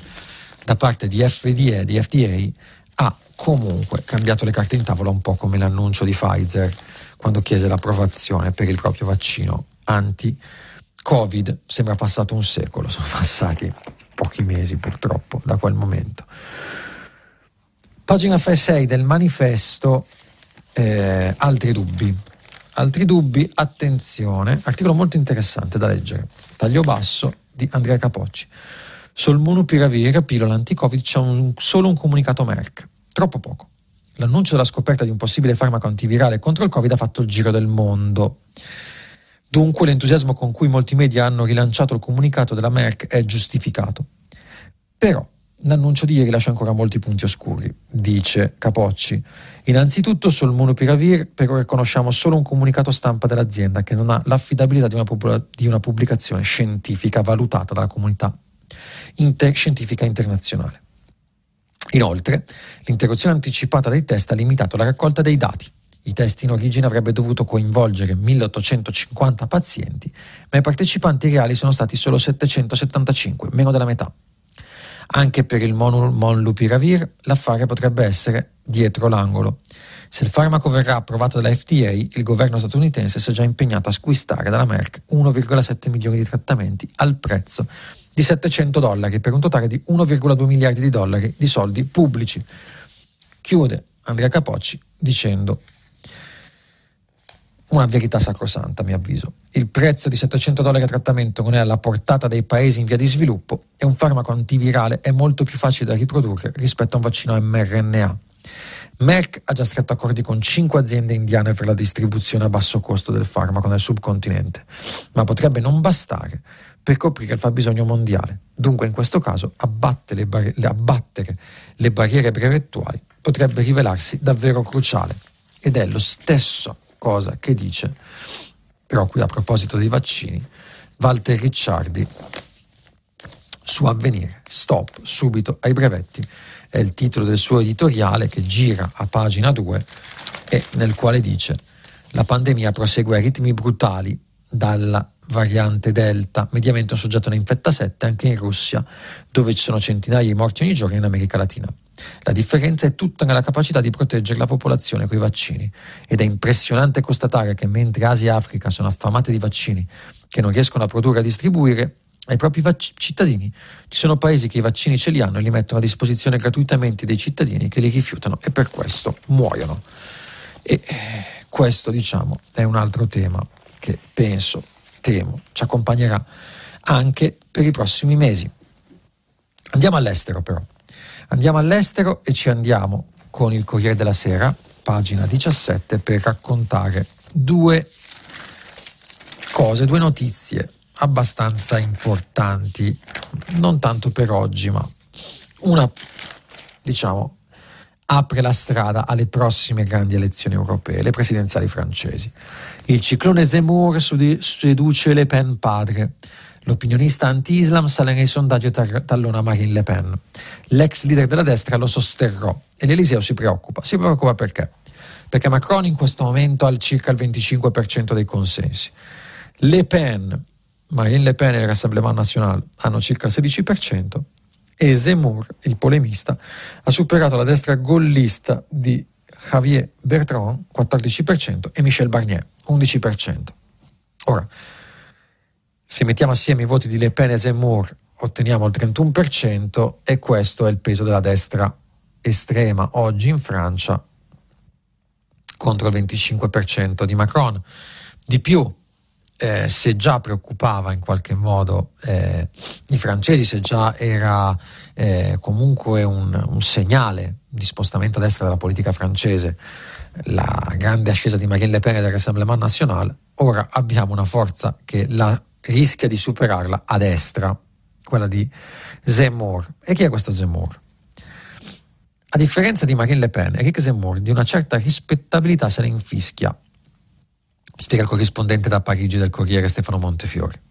da parte di FDA, di FDA ha comunque cambiato le carte in tavola un po' come l'annuncio di Pfizer quando chiese l'approvazione per il proprio vaccino anti-Covid. Sembra passato un secolo, sono passati pochi mesi purtroppo da quel momento. Pagina 6 del manifesto, eh, altri dubbi. Altri dubbi, attenzione, articolo molto interessante da leggere. Taglio basso di Andrea Capocci. Sul Monopiravir, pillola anti-Covid, c'è un, solo un comunicato Merck. Troppo poco. L'annuncio della scoperta di un possibile farmaco antivirale contro il Covid ha fatto il giro del mondo. Dunque l'entusiasmo con cui molti media hanno rilanciato il comunicato della Merck è giustificato. Però l'annuncio di ieri lascia ancora molti punti oscuri, dice Capocci. Innanzitutto sul Monopiravir per ora conosciamo solo un comunicato stampa dell'azienda che non ha l'affidabilità di una, popula- di una pubblicazione scientifica valutata dalla comunità inter- scientifica internazionale. Inoltre, l'interruzione anticipata dei test ha limitato la raccolta dei dati. I test in origine avrebbe dovuto coinvolgere 1850 pazienti, ma i partecipanti reali sono stati solo 775, meno della metà. Anche per il Monlupiravir l'affare potrebbe essere dietro l'angolo. Se il farmaco verrà approvato dalla FDA, il governo statunitense si è già impegnato a squistare dalla Merck 1,7 milioni di trattamenti al prezzo di 700 dollari per un totale di 1,2 miliardi di dollari di soldi pubblici. Chiude Andrea Capocci dicendo una verità sacrosanta, a mio avviso. Il prezzo di 700 dollari a trattamento non è alla portata dei paesi in via di sviluppo e un farmaco antivirale è molto più facile da riprodurre rispetto a un vaccino mRNA. Merck ha già stretto accordi con cinque aziende indiane per la distribuzione a basso costo del farmaco nel subcontinente, ma potrebbe non bastare per coprire il fabbisogno mondiale. Dunque in questo caso abbattere le, bar- abbattere le barriere brevettuali potrebbe rivelarsi davvero cruciale ed è lo stesso cosa che dice, però qui a proposito dei vaccini, Walter Ricciardi su Avvenire. Stop subito ai brevetti è il titolo del suo editoriale che gira a pagina 2 e nel quale dice la pandemia prosegue a ritmi brutali dalla variante Delta, mediamente un soggetto ne infetta 7 anche in Russia, dove ci sono centinaia di morti ogni giorno in America Latina. La differenza è tutta nella capacità di proteggere la popolazione con i vaccini ed è impressionante constatare che mentre Asia e Africa sono affamate di vaccini che non riescono a produrre e distribuire ai propri vac- cittadini, ci sono paesi che i vaccini ce li hanno e li mettono a disposizione gratuitamente dei cittadini che li rifiutano e per questo muoiono. E eh, questo, diciamo, è un altro tema che penso temo ci accompagnerà anche per i prossimi mesi. Andiamo all'estero però. Andiamo all'estero e ci andiamo con il Corriere della Sera, pagina 17, per raccontare due cose, due notizie abbastanza importanti, non tanto per oggi, ma una, diciamo, apre la strada alle prossime grandi elezioni europee, le presidenziali francesi. Il ciclone Zemmour seduce Le Pen padre. L'opinionista anti-Islam sale nei sondaggi e tallona Marine Le Pen. L'ex leader della destra lo sosterrò e l'Eliseo si preoccupa. Si preoccupa perché? Perché Macron in questo momento ha circa il 25% dei consensi. Le Pen, Marine Le Pen e il Rassemblement National hanno circa il 16% e Zemmour, il polemista, ha superato la destra gollista di Javier Bertrand 14% e Michel Barnier 11%. Ora, se mettiamo assieme i voti di Le Pen e Zemmour otteniamo il 31% e questo è il peso della destra estrema oggi in Francia contro il 25% di Macron. Di più, eh, se già preoccupava in qualche modo eh, i francesi, se già era eh, comunque un, un, segnale di spostamento a destra della politica francese, la grande ascesa di Marine Le Pen e del Rassemblement National, ora abbiamo una forza che la, rischia di superarla a destra, quella di Zemmour. E chi è questo Zemmour? A differenza di Marine Le Pen, Eric Zemmour di una certa rispettabilità se ne infischia, spiega il corrispondente da Parigi del Corriere Stefano Montefiore.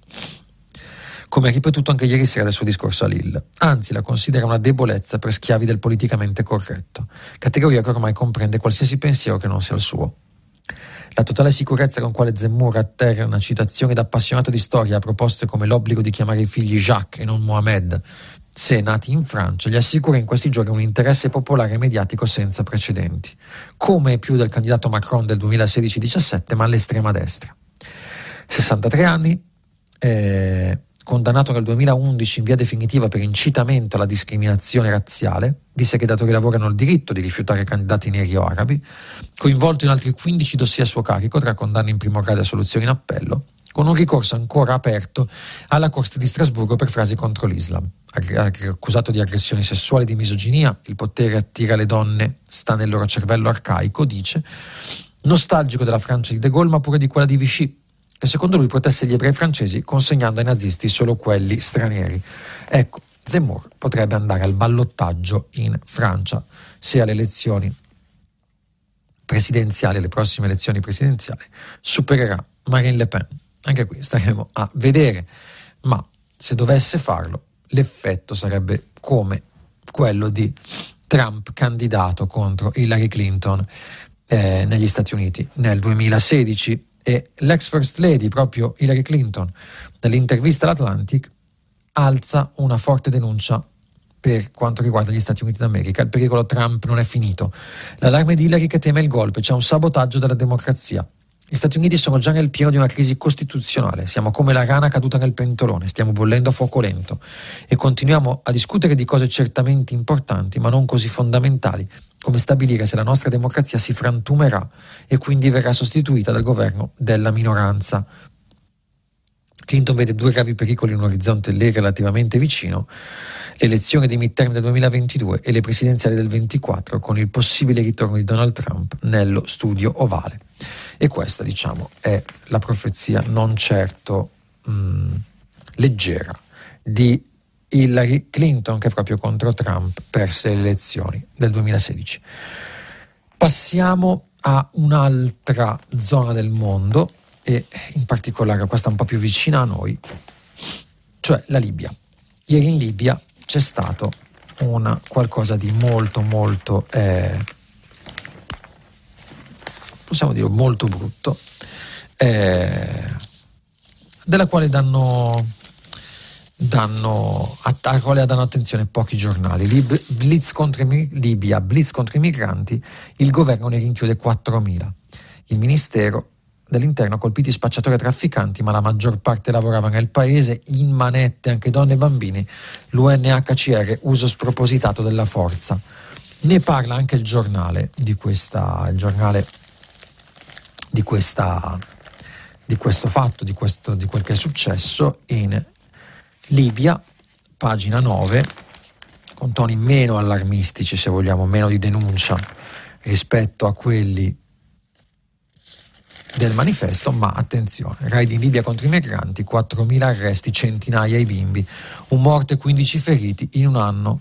Come ha ripetuto anche ieri sera del suo discorso a Lille, anzi la considera una debolezza per schiavi del politicamente corretto, categoria che ormai comprende qualsiasi pensiero che non sia il suo. La totale sicurezza con quale Zemmour atterra una citazione da appassionato di storia a proposte come l'obbligo di chiamare i figli Jacques e non Mohamed se nati in Francia, gli assicura in questi giorni un interesse popolare e mediatico senza precedenti, come più del candidato Macron del 2016-17, ma all'estrema destra. 63 anni, eh, condannato nel 2011 in via definitiva per incitamento alla discriminazione razziale, disse che i datori di lavoro hanno il diritto di rifiutare candidati neri o arabi, coinvolto in altri 15 dossier a suo carico tra condanne in primo grado e soluzioni in appello, con un ricorso ancora aperto alla Corte di Strasburgo per frasi contro l'Islam. Accusato di aggressioni sessuali e di misoginia, il potere attira le donne, sta nel loro cervello arcaico, dice, nostalgico della Francia di De Gaulle ma pure di quella di Vichy, che secondo lui protesse gli ebrei francesi consegnando ai nazisti solo quelli stranieri. Ecco, Zemmour potrebbe andare al ballottaggio in Francia se alle elezioni presidenziali, alle prossime elezioni presidenziali, supererà Marine Le Pen. Anche qui staremo a vedere, ma se dovesse farlo, l'effetto sarebbe come quello di Trump candidato contro Hillary Clinton eh, negli Stati Uniti nel 2016 e l'ex First Lady, proprio Hillary Clinton, nell'intervista all'Atlantic, alza una forte denuncia per quanto riguarda gli Stati Uniti d'America. Il pericolo Trump non è finito. L'allarme di Hillary che teme il golpe, c'è un sabotaggio della democrazia. Gli Stati Uniti sono già nel pieno di una crisi costituzionale, siamo come la rana caduta nel pentolone, stiamo bollendo a fuoco lento e continuiamo a discutere di cose certamente importanti ma non così fondamentali, come stabilire se la nostra democrazia si frantumerà e quindi verrà sostituita dal governo della minoranza. Clinton vede due gravi pericoli in un orizzonte lì relativamente vicino, le elezioni dei midterm del 2022 e le presidenziali del 2024 con il possibile ritorno di Donald Trump nello studio ovale. E questa, diciamo, è la profezia non certo mh, mm, leggera di Hillary Clinton che proprio contro Trump perse le elezioni del 2016. Passiamo a un'altra zona del mondo e in particolare questa un po' più vicina a noi, cioè la Libia. Ieri in Libia c'è stato una qualcosa di molto molto eh, possiamo dire molto brutto, eh, della quale danno, danno, alla quale danno attenzione pochi giornali. Lib, blitz contro i, Libia, blitz contro i migranti, il governo ne rinchiude 4.000. Il ministero dell'interno ha colpito i spacciatori e trafficanti, ma la maggior parte lavorava nel paese, in manette anche donne e bambini. L'UNHCR uso spropositato della forza. Ne parla anche il giornale di questa, il giornale di, questa, di questo fatto, di, questo, di quel che è successo in Libia, pagina 9, con toni meno allarmistici, se vogliamo, meno di denuncia rispetto a quelli del manifesto, ma attenzione, raid in Libia contro i migranti, 4.000 arresti, centinaia di bimbi, un morto e 15 feriti in un anno,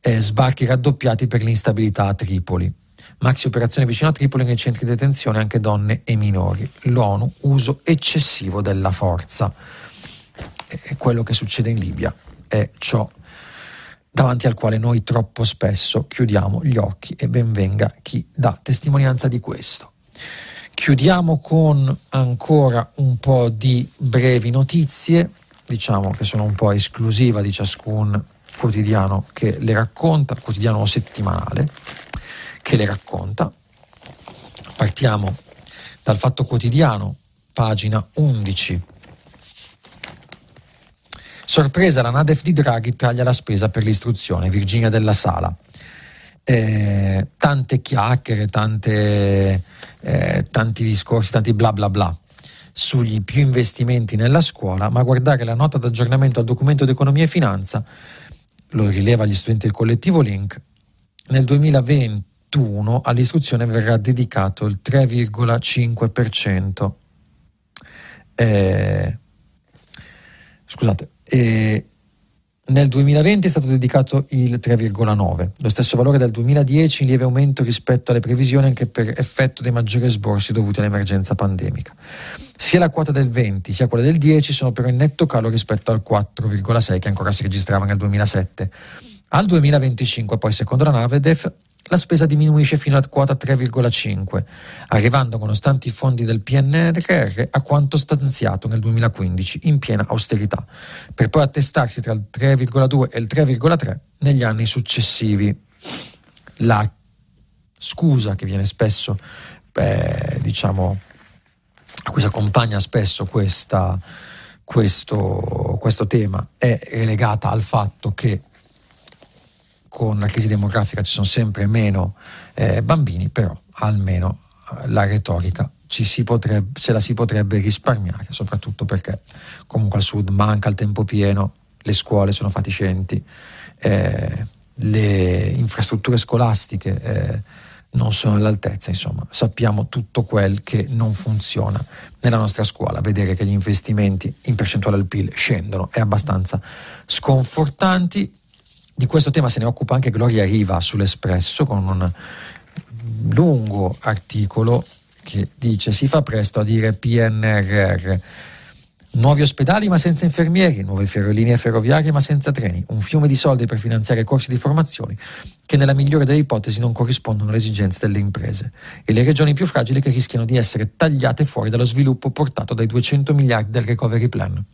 eh, sbarchi raddoppiati per l'instabilità a Tripoli. Maxi operazione vicino a Tripoli nei centri di detenzione anche donne e minori. L'ONU, uso eccessivo della forza. E quello che succede in Libia è ciò davanti al quale noi troppo spesso chiudiamo gli occhi e ben venga chi dà testimonianza di questo. Chiudiamo con ancora un po' di brevi notizie, diciamo che sono un po' esclusiva di ciascun quotidiano che le racconta, quotidiano o settimanale che le racconta. Partiamo dal Fatto Quotidiano, pagina 11. Sorpresa, la Nadef di Draghi taglia la spesa per l'istruzione, Virginia della Sala. Eh, tante chiacchiere, tante, eh, tanti discorsi, tanti bla bla bla sugli più investimenti nella scuola, ma guardare la nota d'aggiornamento al documento di economia e finanza, lo rileva gli studenti del collettivo Link, nel 2021 all'istruzione verrà dedicato il 3,5%. Eh, scusate, eh, nel 2020 è stato dedicato il 3,9, lo stesso valore del 2010 in lieve aumento rispetto alle previsioni anche per effetto dei maggiori sborsi dovuti all'emergenza pandemica. Sia la quota del 20 sia quella del 10 sono però in netto calo rispetto al 4,6 che ancora si registrava nel 2007. Al 2025 poi secondo la Navedef la spesa diminuisce fino a quota 3,5, arrivando nonostante i fondi del PNRR a quanto stanziato nel 2015 in piena austerità, per poi attestarsi tra il 3,2 e il 3,3 negli anni successivi. La scusa che viene spesso, eh, diciamo, a cui si accompagna spesso questa, questo, questo tema è relegata al fatto che con la crisi demografica ci sono sempre meno eh, bambini, però almeno eh, la retorica potrebbe, ce la si potrebbe risparmiare, soprattutto perché comunque al sud manca il tempo pieno, le scuole sono fatiscenti, eh, le infrastrutture scolastiche eh, non sono all'altezza, insomma, sappiamo tutto quel che non funziona nella nostra scuola. Vedere che gli investimenti in percentuale al PIL scendono è abbastanza sconfortanti. Di questo tema se ne occupa anche Gloria Riva sull'Espresso con un lungo articolo che dice si fa presto a dire PNRR. Nuovi ospedali ma senza infermieri, nuove ferrolinee ferroviarie ma senza treni, un fiume di soldi per finanziare corsi di formazione che nella migliore delle ipotesi non corrispondono alle esigenze delle imprese e le regioni più fragili che rischiano di essere tagliate fuori dallo sviluppo portato dai 200 miliardi del recovery plan.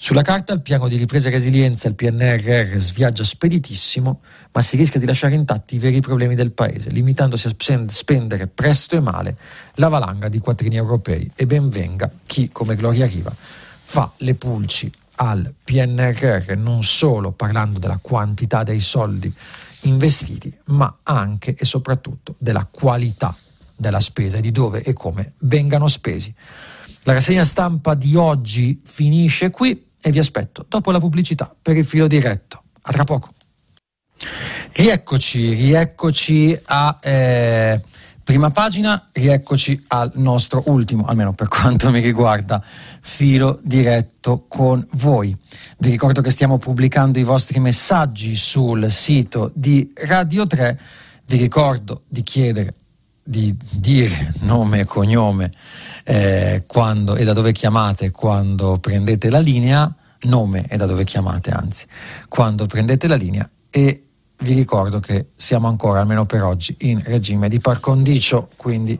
Sulla carta il piano di ripresa e resilienza, il PNRR, sviaggia speditissimo, ma si rischia di lasciare intatti i veri problemi del Paese, limitandosi a spendere presto e male la valanga di quattrini europei. E ben venga chi, come Gloria Riva, fa le pulci al PNRR non solo parlando della quantità dei soldi investiti, ma anche e soprattutto della qualità della spesa e di dove e come vengano spesi. La rassegna stampa di oggi finisce qui e vi aspetto dopo la pubblicità per il filo diretto. A tra poco. Rieccoci, rieccoci a eh, prima pagina, rieccoci al nostro ultimo, almeno per quanto mi riguarda, filo diretto con voi. Vi ricordo che stiamo pubblicando i vostri messaggi sul sito di Radio 3. Vi ricordo di chiedere, di dire nome e cognome eh, quando e da dove chiamate quando prendete la linea, nome e da dove chiamate anzi, quando prendete la linea e vi ricordo che siamo ancora, almeno per oggi, in regime di par condicio, quindi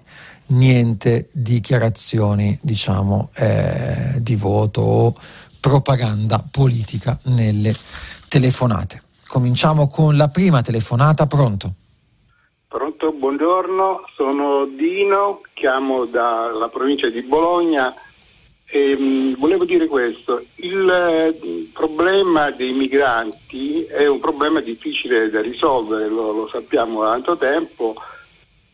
niente dichiarazioni, diciamo, eh, di voto o propaganda politica nelle telefonate. Cominciamo con la prima telefonata, pronto? Pronto, buongiorno, sono Dino, chiamo dalla provincia di Bologna. E ehm, volevo dire questo, il eh, problema dei migranti è un problema difficile da risolvere, lo, lo sappiamo da tanto tempo,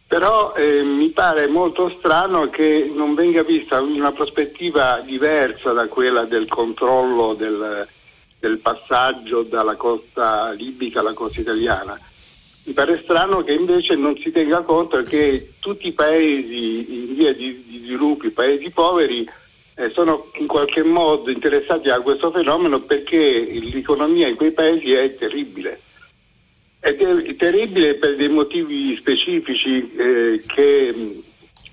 però eh, mi pare molto strano che non venga vista una prospettiva diversa da quella del controllo del, del passaggio dalla costa libica alla costa italiana mi pare strano che invece non si tenga conto che tutti i paesi in via di, di sviluppo, i paesi poveri, eh, sono in qualche modo interessati a questo fenomeno perché l'economia in quei paesi è terribile. È ter- terribile per dei motivi specifici eh, che,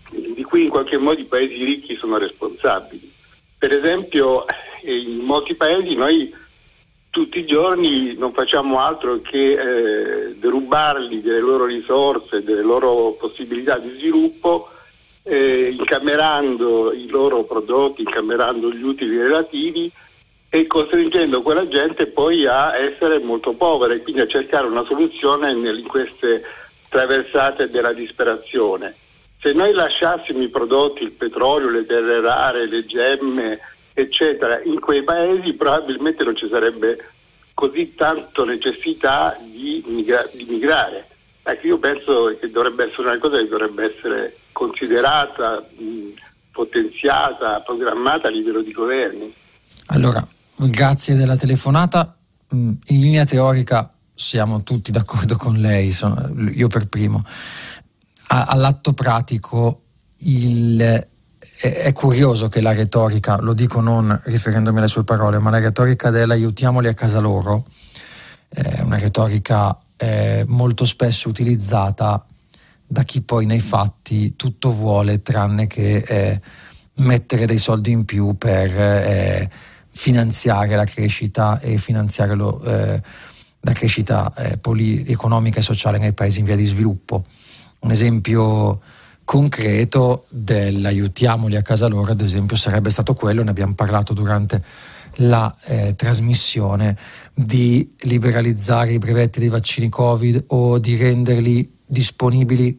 di cui in qualche modo i paesi ricchi sono responsabili. Per esempio, eh, in molti paesi noi tutti i giorni non facciamo altro che eh, derubarli delle loro risorse, delle loro possibilità di sviluppo, eh, incamerando i loro prodotti, incamerando gli utili relativi e costringendo quella gente poi a essere molto povera e quindi a cercare una soluzione in queste traversate della disperazione. Se noi lasciassimo i prodotti, il petrolio, le terre rare, le gemme, eccetera, in quei paesi probabilmente non ci sarebbe così tanto necessità di, migra- di migrare. Ecco, io penso che dovrebbe essere una cosa che dovrebbe essere considerata, mh, potenziata, programmata a livello di governi. Allora, grazie della telefonata. In linea teorica siamo tutti d'accordo con lei, io per primo. All'atto pratico il, è, curioso che la retorica, lo dico non riferendomi alle sue parole, ma la retorica dell'aiutiamoli a casa loro è una retorica eh, molto spesso utilizzata da chi poi nei fatti tutto vuole tranne che eh, mettere dei soldi in più per eh, finanziare la crescita e finanziare la crescita economica e sociale nei paesi in via di sviluppo. Un esempio concreto dell'aiutiamoli a casa loro, ad esempio, sarebbe stato quello, ne abbiamo parlato durante la eh, trasmissione, di liberalizzare i brevetti dei vaccini Covid o di renderli disponibili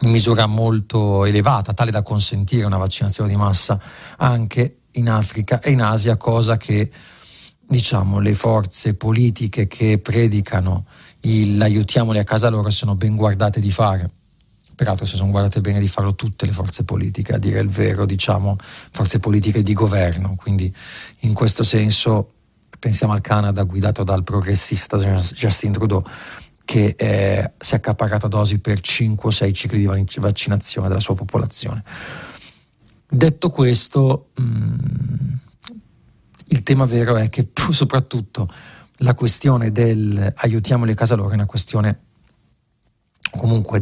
in misura molto elevata, tale da consentire una vaccinazione di massa anche in Africa e in Asia, cosa che diciamo, le forze politiche che predicano il aiutiamoli a casa loro sono ben guardate di fare. Peraltro se sono guardate bene di farlo tutte le forze politiche, a dire il vero, diciamo, forze politiche di governo. Quindi in questo senso pensiamo al Canada guidato dal progressista Justin Trudeau che eh, si è accaparato dosi per 5 o 6 cicli di vaccinazione della sua popolazione. Detto questo, mh, mm, il tema vero è che soprattutto la questione del aiutiamoli a casa loro è una questione comunque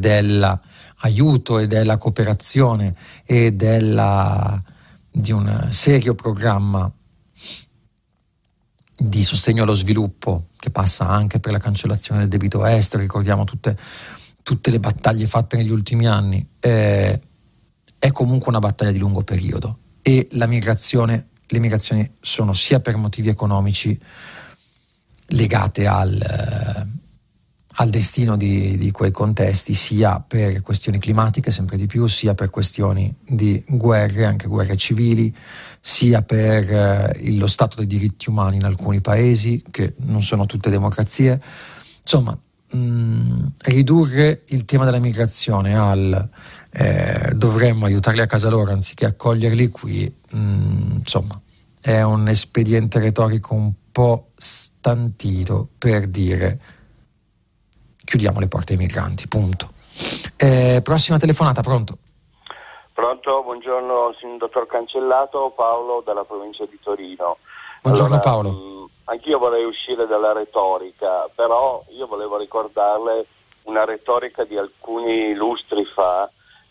dell'aiuto e della cooperazione e della, di un serio programma di sostegno allo sviluppo che passa anche per la cancellazione del debito estero, ricordiamo tutte, tutte le battaglie fatte negli ultimi anni, eh, è comunque una battaglia di lungo periodo e la migrazione, le migrazioni sono sia per motivi economici legate al, eh, al destino di, di, quei contesti, sia per questioni climatiche sempre di più, sia per questioni di guerre, anche guerre civili, sia per eh, lo stato dei diritti umani in alcuni paesi, che non sono tutte democrazie. Insomma, mh, ridurre il tema della migrazione al eh, dovremmo aiutarli a casa loro anziché accoglierli qui, mh, mm, insomma, è un espediente retorico un po' stantito per dire chiudiamo le porte ai migranti, punto. Eh, prossima telefonata, pronto? Pronto, buongiorno dottor Cancellato, Paolo dalla provincia di Torino. Buongiorno allora, Paolo. Mh, mm, anch'io vorrei uscire dalla retorica, però io volevo ricordarle una retorica di alcuni lustri fa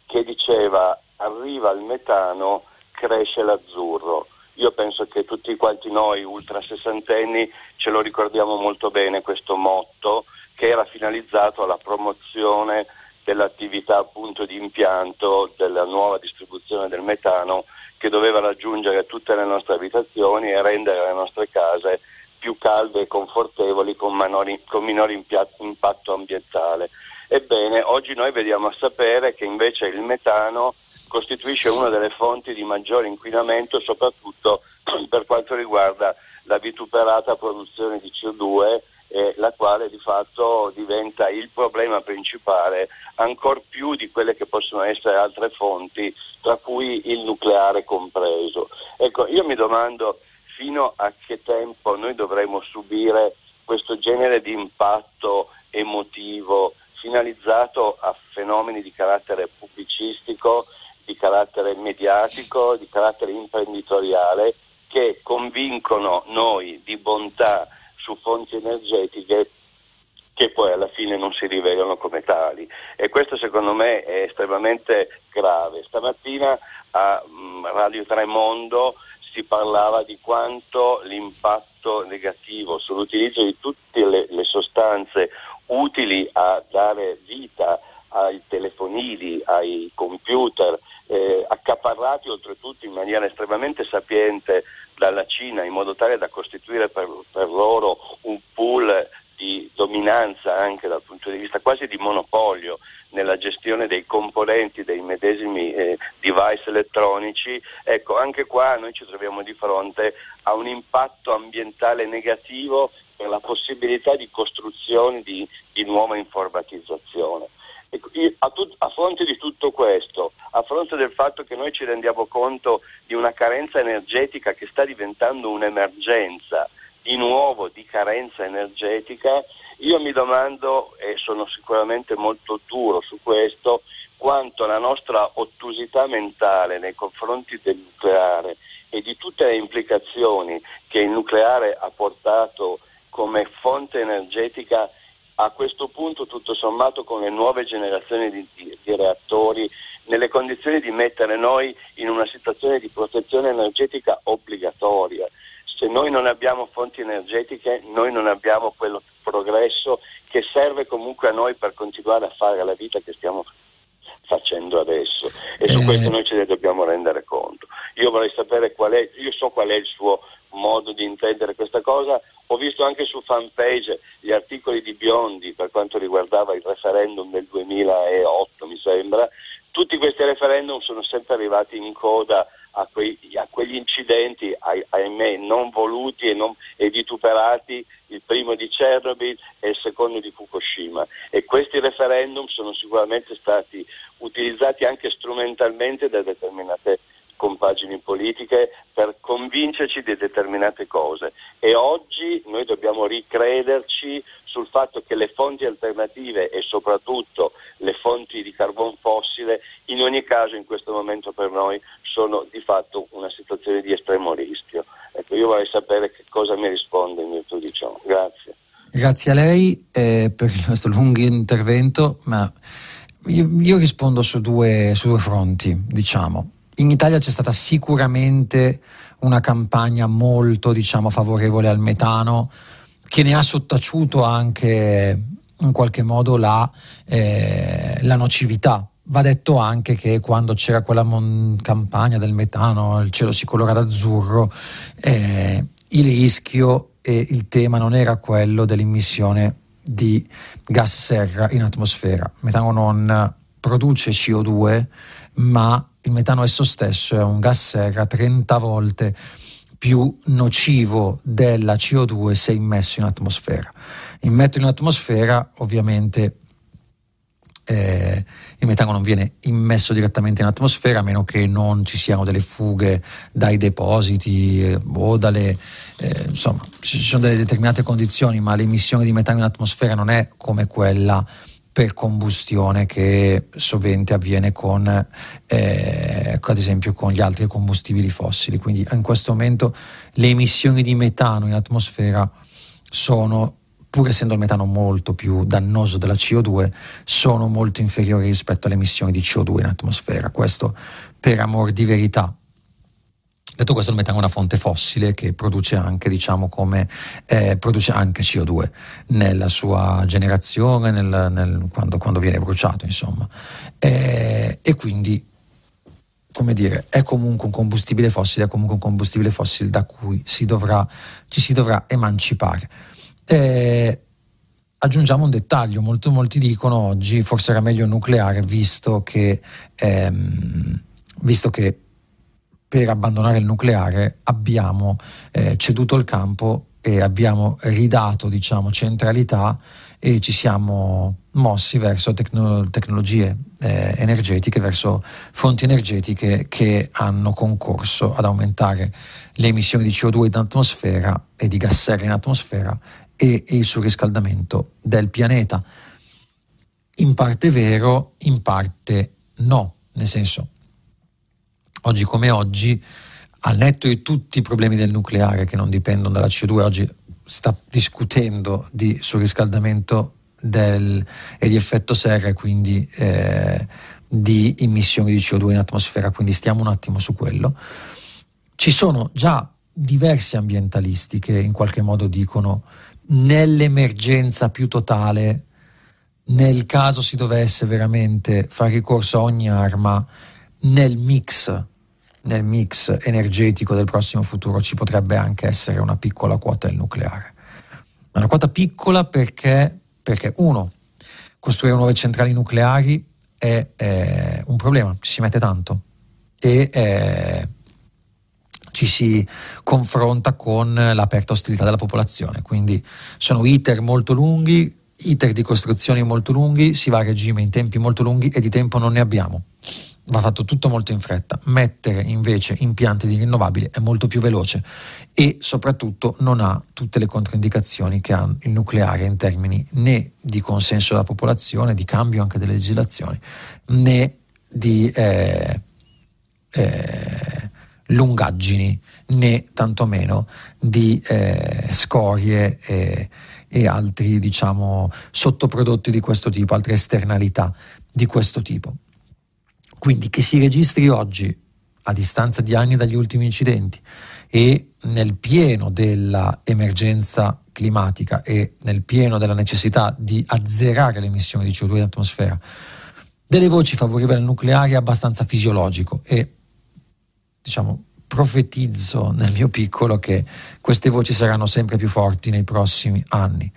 che diceva arriva il metano, cresce l'azzurro. Io penso che tutti quanti noi ultra sessantenni ce lo ricordiamo molto bene questo motto che era finalizzato alla promozione dell'attività appunto di impianto della nuova distribuzione del metano che doveva raggiungere tutte le nostre abitazioni e rendere le nostre case più calde e confortevoli con, minori, con minore impatto ambientale. Ebbene, oggi noi vediamo a sapere che invece il metano costituisce una delle fonti di maggiore inquinamento, soprattutto per quanto riguarda la vituperata produzione di CO2 eh, la quale di fatto diventa il problema principale, ancor più di quelle che possono essere altre fonti, tra cui il nucleare compreso. Ecco, io mi domando fino a che tempo noi dovremo subire questo genere di impatto emotivo finalizzato a fenomeni di carattere pubblicistico, di carattere mediatico, di carattere imprenditoriale che convincono noi di bontà su fonti energetiche che poi alla fine non si rivelano come tali e questo secondo me è estremamente grave. Stamattina a mm, Radio Tremondo si parlava di quanto l'impatto negativo sull'utilizzo di tutte le, le sostanze utili a dare vita ai telefonini, ai computer, eh, accaparrati oltretutto in maniera estremamente sapiente dalla Cina in modo tale da costituire per, per loro un pool di dominanza anche dal punto di vista quasi di monopolio nella gestione dei componenti dei medesimi eh, device elettronici, ecco anche qua noi ci troviamo di fronte a un impatto ambientale negativo per la possibilità di costruzione di, di nuova informatizzazione. A, tut- a, fronte di tutto questo, a fronte del fatto che noi ci rendiamo conto di una carenza energetica che sta diventando un'emergenza, di nuovo di carenza energetica, io mi domando, e sono sicuramente molto duro su questo, quanto la nostra ottusità mentale nei confronti del nucleare e di tutte le implicazioni che il nucleare ha portato come fonte energetica a questo punto tutto sommato con le nuove generazioni di, di, di, reattori nelle condizioni di mettere noi in una situazione di protezione energetica obbligatoria. Se noi non abbiamo fonti energetiche, noi non abbiamo quel progresso che serve comunque a noi per continuare a fare la vita che stiamo facendo adesso e su eh... questo noi ce ne dobbiamo rendere conto. Io vorrei sapere qual è, io so qual è il suo modo di intendere questa cosa, ho visto anche su fanpage gli articoli di Biondi per quanto riguardava il referendum del 2008 mi sembra, tutti questi referendum sono sempre arrivati in coda a, quei, a quegli incidenti, ahimè, non voluti e, non, e vituperati, il primo di Chernobyl e il secondo di Fukushima. E questi referendum sono sicuramente stati utilizzati anche strumentalmente da determinate compagini politiche per convincerci di determinate cose e oggi noi dobbiamo ricrederci sul fatto che le fonti alternative e soprattutto le fonti di carbon fossile in ogni caso in questo momento per noi sono di fatto una situazione di estremo rischio. Ecco, io vorrei sapere che cosa mi risponde in virtù di ciò. Grazie. Grazie a lei eh, per il nostro lungo intervento, ma io, io rispondo su due, su due fronti, diciamo in Italia c'è stata sicuramente una campagna molto diciamo, favorevole al metano che ne ha sottaciuto anche in qualche modo la, eh, la nocività. Va detto anche che quando c'era quella mon- campagna del metano, il cielo si colora d'azzurro, eh, il rischio e il tema non era quello dell'immissione di gas serra in atmosfera. Metano non produce CO2, ma il metano esso stesso è un gas serra 30 volte più nocivo della CO2 se immesso in atmosfera. Immetto in atmosfera ovviamente eh, il metano non viene immesso direttamente in atmosfera a meno che non ci siano delle fughe dai depositi eh, o dalle eh, insomma ci sono delle determinate condizioni ma l'emissione di metano in atmosfera non è come quella per combustione che sovente avviene con, eh, ad esempio, con gli altri combustibili fossili. Quindi in questo momento le emissioni di metano in atmosfera sono, pur essendo il metano molto più dannoso della CO2, sono molto inferiori rispetto alle emissioni di CO2 in atmosfera. Questo per amor di verità, Detto questo, il metano è una fonte fossile che produce anche, diciamo, come, eh, produce anche CO2 nella sua generazione, nel, nel, quando, quando, viene bruciato, insomma. Eh, e quindi, come dire, è comunque un combustibile fossile, è comunque un combustibile fossile da cui si dovrà, ci si dovrà emancipare. Eh, aggiungiamo un dettaglio, molto, molti dicono oggi forse era meglio il nucleare visto che, ehm, visto che per abbandonare il nucleare abbiamo eh, ceduto il campo e abbiamo ridato diciamo, centralità e ci siamo mossi verso tecno- tecnologie eh, energetiche, verso fonti energetiche che hanno concorso ad aumentare le emissioni di CO2 in atmosfera e di gas serra in atmosfera e, e il surriscaldamento del pianeta. In parte vero, in parte no, nel senso oggi come oggi, al netto di tutti i problemi del nucleare che non dipendono dalla CO2, oggi sta discutendo di surriscaldamento del, e di effetto serra e quindi eh, di emissioni di CO2 in atmosfera, quindi stiamo un attimo su quello. Ci sono già diversi ambientalisti che in qualche modo dicono nell'emergenza più totale, nel caso si dovesse veramente fare ricorso a ogni arma, nel mix, nel mix energetico del prossimo futuro ci potrebbe anche essere una piccola quota del nucleare. È una quota piccola perché, perché uno, costruire nuove centrali nucleari è, è un problema, ci si mette tanto e eh, ci si confronta con l'aperta ostilità della popolazione. Quindi sono iter molto lunghi, iter di costruzioni molto lunghi, si va a regime in tempi molto lunghi e di tempo non ne abbiamo. Va fatto tutto molto in fretta. Mettere invece impianti di rinnovabili è molto più veloce e soprattutto non ha tutte le controindicazioni che ha il nucleare in termini né di consenso della popolazione, di cambio anche delle legislazioni, né di eh, eh, lungaggini né tantomeno di eh, scorie e, altri diciamo, sottoprodotti di questo tipo, altre esternalità di questo tipo. Quindi che si registri oggi, a distanza di anni dagli ultimi incidenti, e nel pieno dell'emergenza climatica e nel pieno della necessità di azzerare le emissioni di CO2 in atmosfera, delle voci favorevoli al nucleare è abbastanza fisiologico e diciamo, profetizzo nel mio piccolo che queste voci saranno sempre più forti nei prossimi anni.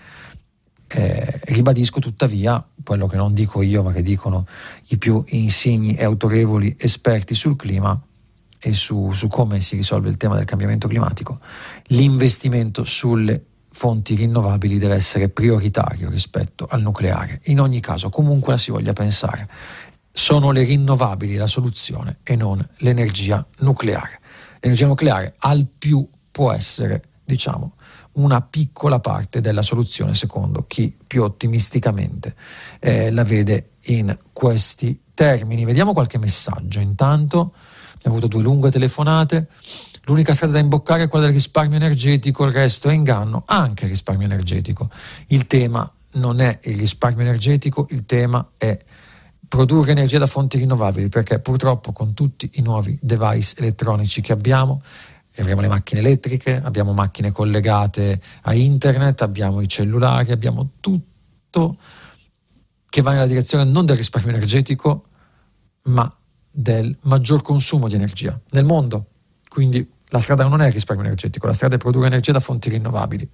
Eh, ribadisco tuttavia quello che non dico io, ma che dicono i più insigni e autorevoli esperti sul clima e su, su come si risolve il tema del cambiamento climatico. L'investimento sulle fonti rinnovabili deve essere prioritario rispetto al nucleare, in ogni caso, comunque la si voglia pensare sono le rinnovabili la soluzione e non l'energia nucleare. L'energia nucleare al più può essere, diciamo, una piccola parte della soluzione secondo chi più ottimisticamente eh, la vede in questi termini. Vediamo qualche messaggio. Intanto abbiamo avuto due lunghe telefonate. L'unica strada da imboccare è quella del risparmio energetico, il resto è inganno, anche il risparmio energetico. Il tema non è il risparmio energetico, il tema è produrre energia da fonti rinnovabili, perché purtroppo con tutti i nuovi device elettronici che abbiamo, avremo le macchine elettriche, abbiamo macchine collegate a internet, abbiamo i cellulari, abbiamo tutto che va nella direzione non del risparmio energetico, ma del maggior consumo di energia nel mondo. Quindi la strada non è il risparmio energetico, la strada è produrre energia da fonti rinnovabili,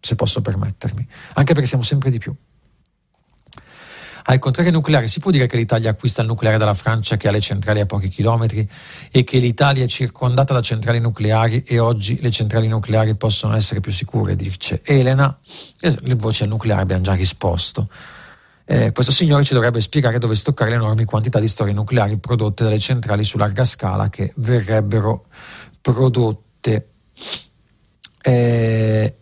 se posso permettermi, anche perché siamo sempre di più. Al contrario nucleare, si può dire che l'Italia acquista il nucleare dalla Francia che ha le centrali a pochi chilometri e che l'Italia è circondata da centrali nucleari e oggi le centrali nucleari possono essere più sicure, dice Elena. Le voci al nucleare abbiamo già risposto. Eh, questo signore ci dovrebbe spiegare dove stoccare le enormi quantità di storie nucleari prodotte dalle centrali su larga scala che verrebbero prodotte. Eh,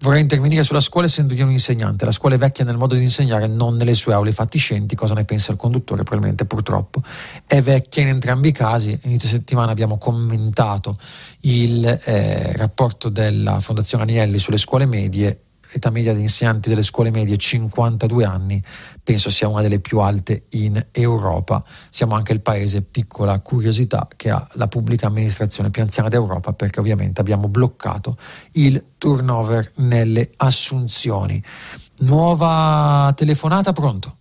Vorrei intervenire sulla scuola essendo io un insegnante. La scuola è vecchia nel modo di insegnare, non nelle sue aule fatiscenti. Cosa ne pensa il conduttore? Probabilmente purtroppo è vecchia in entrambi i casi. Inizio settimana abbiamo commentato il eh, rapporto della Fondazione Agnelli sulle scuole medie età media degli insegnanti delle scuole medie 52 anni, penso sia una delle più alte in Europa. Siamo anche il paese, piccola curiosità, che ha la pubblica amministrazione più anziana d'Europa perché ovviamente abbiamo bloccato il turnover nelle assunzioni. Nuova telefonata, pronto?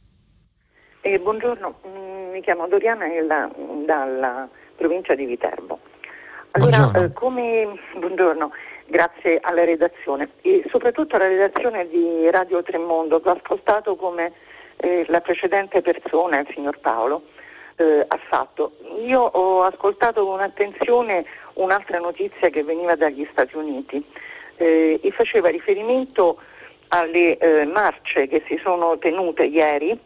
Eh, buongiorno, mm, mi chiamo Doriana dalla provincia di Viterbo. Allora, buongiorno. Eh, come, buongiorno grazie alla redazione e soprattutto alla redazione di Radio Tremondo che ho ascoltato come eh, la precedente persona, il signor Paolo, eh, ha fatto. Io ho ascoltato con attenzione un'altra notizia che veniva dagli Stati Uniti eh, e faceva riferimento alle eh, marce che si sono tenute ieri,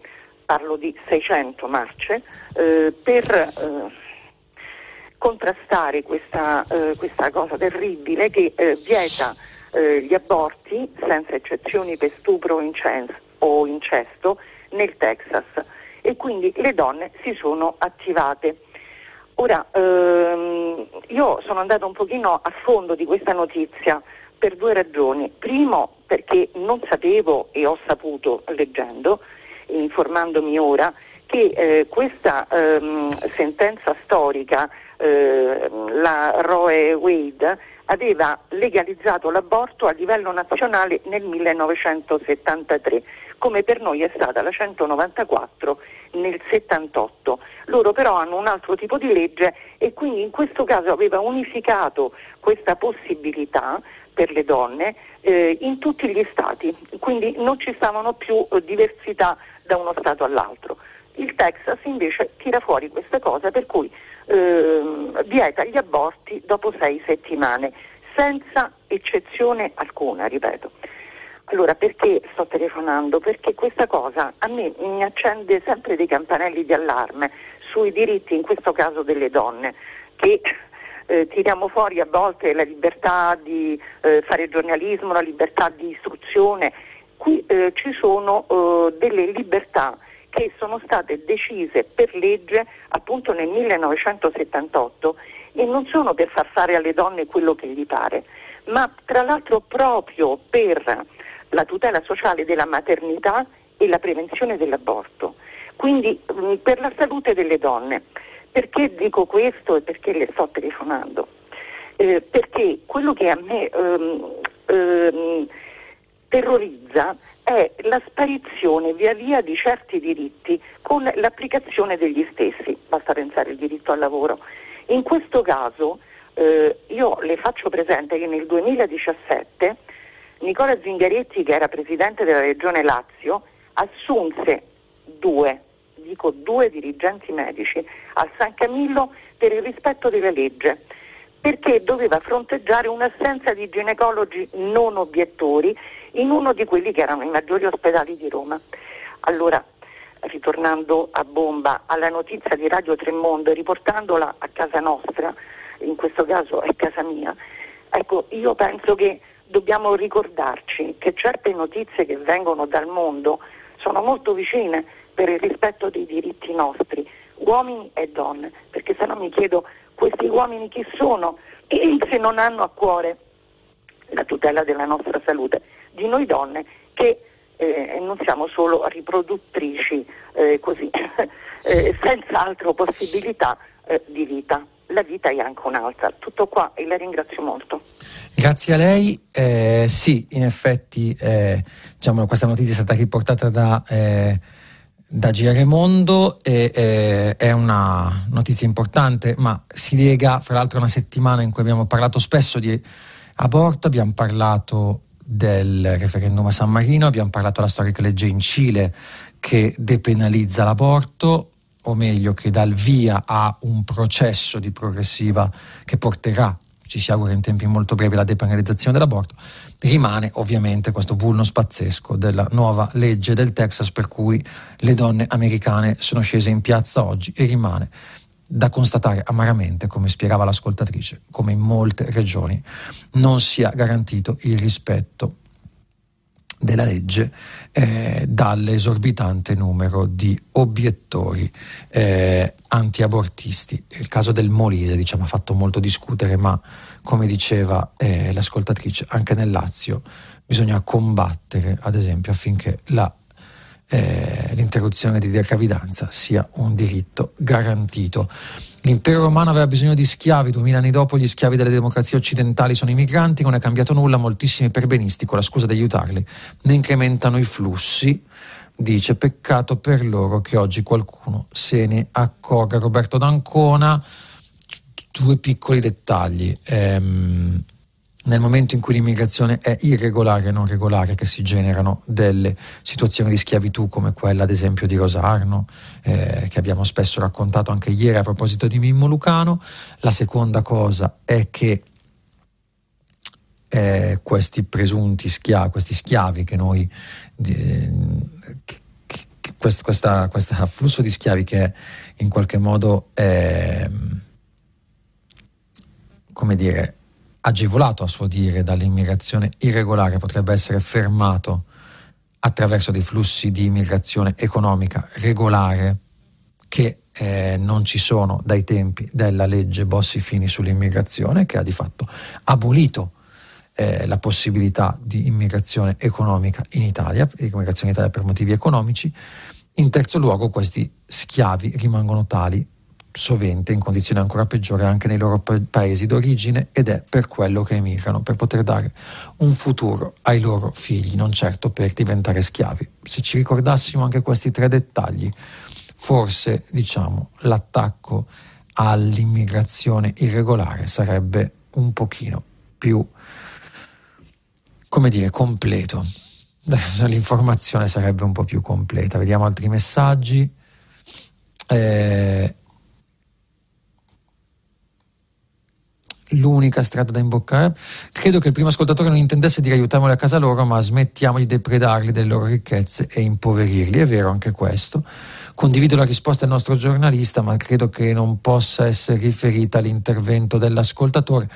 parlo di 600 marce, eh, per eh, contrastare questa, questa cosa terribile che vieta gli aborti senza eccezioni per stupro o incesto nel Texas e quindi le donne si sono attivate. Ora, ehm, io sono andata un pochino a fondo di questa notizia per due ragioni. Primo, perché non sapevo e ho saputo leggendo, informandomi ora, che eh, questa ehm, sentenza storica eh, la Roe Wade aveva legalizzato l'aborto a livello nazionale nel 1973, come per noi è stata la 194 nel 78. Loro però hanno un altro tipo di legge e quindi in questo caso aveva unificato questa possibilità per le donne eh, in tutti gli stati, quindi non ci stavano più eh, diversità da uno stato all'altro. Il Texas invece tira fuori questa cosa per cui eh, vieta gli aborti dopo sei settimane, senza eccezione alcuna, ripeto. Allora, perché sto telefonando? Perché questa cosa a me mi accende sempre dei campanelli di allarme sui diritti, in questo caso delle donne, che eh, tiriamo fuori a volte la libertà di eh, fare giornalismo, la libertà di istruzione. Qui eh, ci sono eh, delle libertà che sono state decise per legge appunto nel 1978 e non sono per far fare alle donne quello che gli pare, ma tra l'altro proprio per la tutela sociale della maternità e la prevenzione dell'aborto, quindi mh, per la salute delle donne. Perché dico questo e perché le sto telefonando? Eh, perché quello che a me ehm, ehm, terrorizza è la sparizione via via di certi diritti con l'applicazione degli stessi, basta pensare al diritto al lavoro. In questo caso eh, io le faccio presente che nel 2017 Nicola Zingaretti, che era presidente della regione Lazio, assunse due, dico due dirigenti medici al San Camillo per il rispetto della legge, perché doveva fronteggiare un'assenza di ginecologi non obiettori in uno di quelli che erano i maggiori ospedali di Roma. Allora, ritornando a bomba alla notizia di Radio Tremondo e riportandola a casa nostra, in questo caso è casa mia, ecco, io penso che dobbiamo ricordarci che certe notizie che vengono dal mondo sono molto vicine per il rispetto dei diritti nostri, uomini e donne, perché se no mi chiedo questi uomini chi sono se non hanno a cuore la tutela della nostra salute, di noi donne che eh, non siamo solo riproduttrici eh, così, eh, senza altre possibilità eh, di vita la vita è anche un'altra. Tutto qua e la ringrazio molto. Grazie a lei. Eh, sì, in effetti eh, diciamo, questa notizia è stata riportata da, eh, da GR Mondo e eh, è una notizia importante, ma si lega fra l'altro a una settimana in cui abbiamo parlato spesso di aborto, abbiamo parlato del referendum a San Marino, abbiamo parlato della storica legge in Cile che depenalizza l'aborto, o meglio che dà il via a un processo di progressiva che porterà, ci si augura in tempi molto brevi, alla depenalizzazione dell'aborto, rimane ovviamente questo vulnus pazzesco della nuova legge del Texas per cui le donne americane sono scese in piazza oggi e rimane da constatare amaramente, come spiegava l'ascoltatrice, come in molte regioni non sia garantito il rispetto della legge eh, dall'esorbitante numero di obiettori eh, antiabortisti. Il caso del Molise diciamo, ha fatto molto discutere, ma come diceva eh, l'ascoltatrice, anche nel Lazio bisogna combattere, ad esempio, affinché la eh, l'interruzione di gravidanza sia un diritto garantito. L'impero romano aveva bisogno di schiavi, duemila anni dopo gli schiavi delle democrazie occidentali sono i migranti, non è cambiato nulla, moltissimi perbenisti con la scusa di aiutarli ne incrementano i flussi, dice peccato per loro che oggi qualcuno se ne accorga. Roberto D'Ancona, due piccoli dettagli. Ehm, nel momento in cui l'immigrazione è irregolare e non regolare, che si generano delle situazioni di schiavitù come quella ad esempio di Rosarno, eh, che abbiamo spesso raccontato anche ieri a proposito di Mimmo Lucano. La seconda cosa è che eh, questi presunti schiavi, questi schiavi che noi... Eh, questo questa, questa flusso di schiavi che in qualche modo è, come dire, agevolato a suo dire dall'immigrazione irregolare potrebbe essere fermato attraverso dei flussi di immigrazione economica regolare che eh, non ci sono dai tempi della legge Bossi-Fini sull'immigrazione che ha di fatto abolito eh, la possibilità di immigrazione economica in Italia, immigrazione in Italia per motivi economici. In terzo luogo questi schiavi rimangono tali sovente in condizioni ancora peggiori anche nei loro pa- paesi d'origine ed è per quello che emigrano, per poter dare un futuro ai loro figli, non certo per diventare schiavi. Se ci ricordassimo anche questi tre dettagli, forse diciamo l'attacco all'immigrazione irregolare sarebbe un pochino più come dire, completo. L'informazione sarebbe un po' più completa. Vediamo altri messaggi. Eh, l'unica strada da imboccare. Credo che il primo ascoltatore non intendesse dire aiutiamoli a casa loro, ma smettiamo di depredarli delle loro ricchezze e impoverirli. È vero anche questo. Condivido la risposta del nostro giornalista, ma credo che non possa essere riferita all'intervento dell'ascoltatore.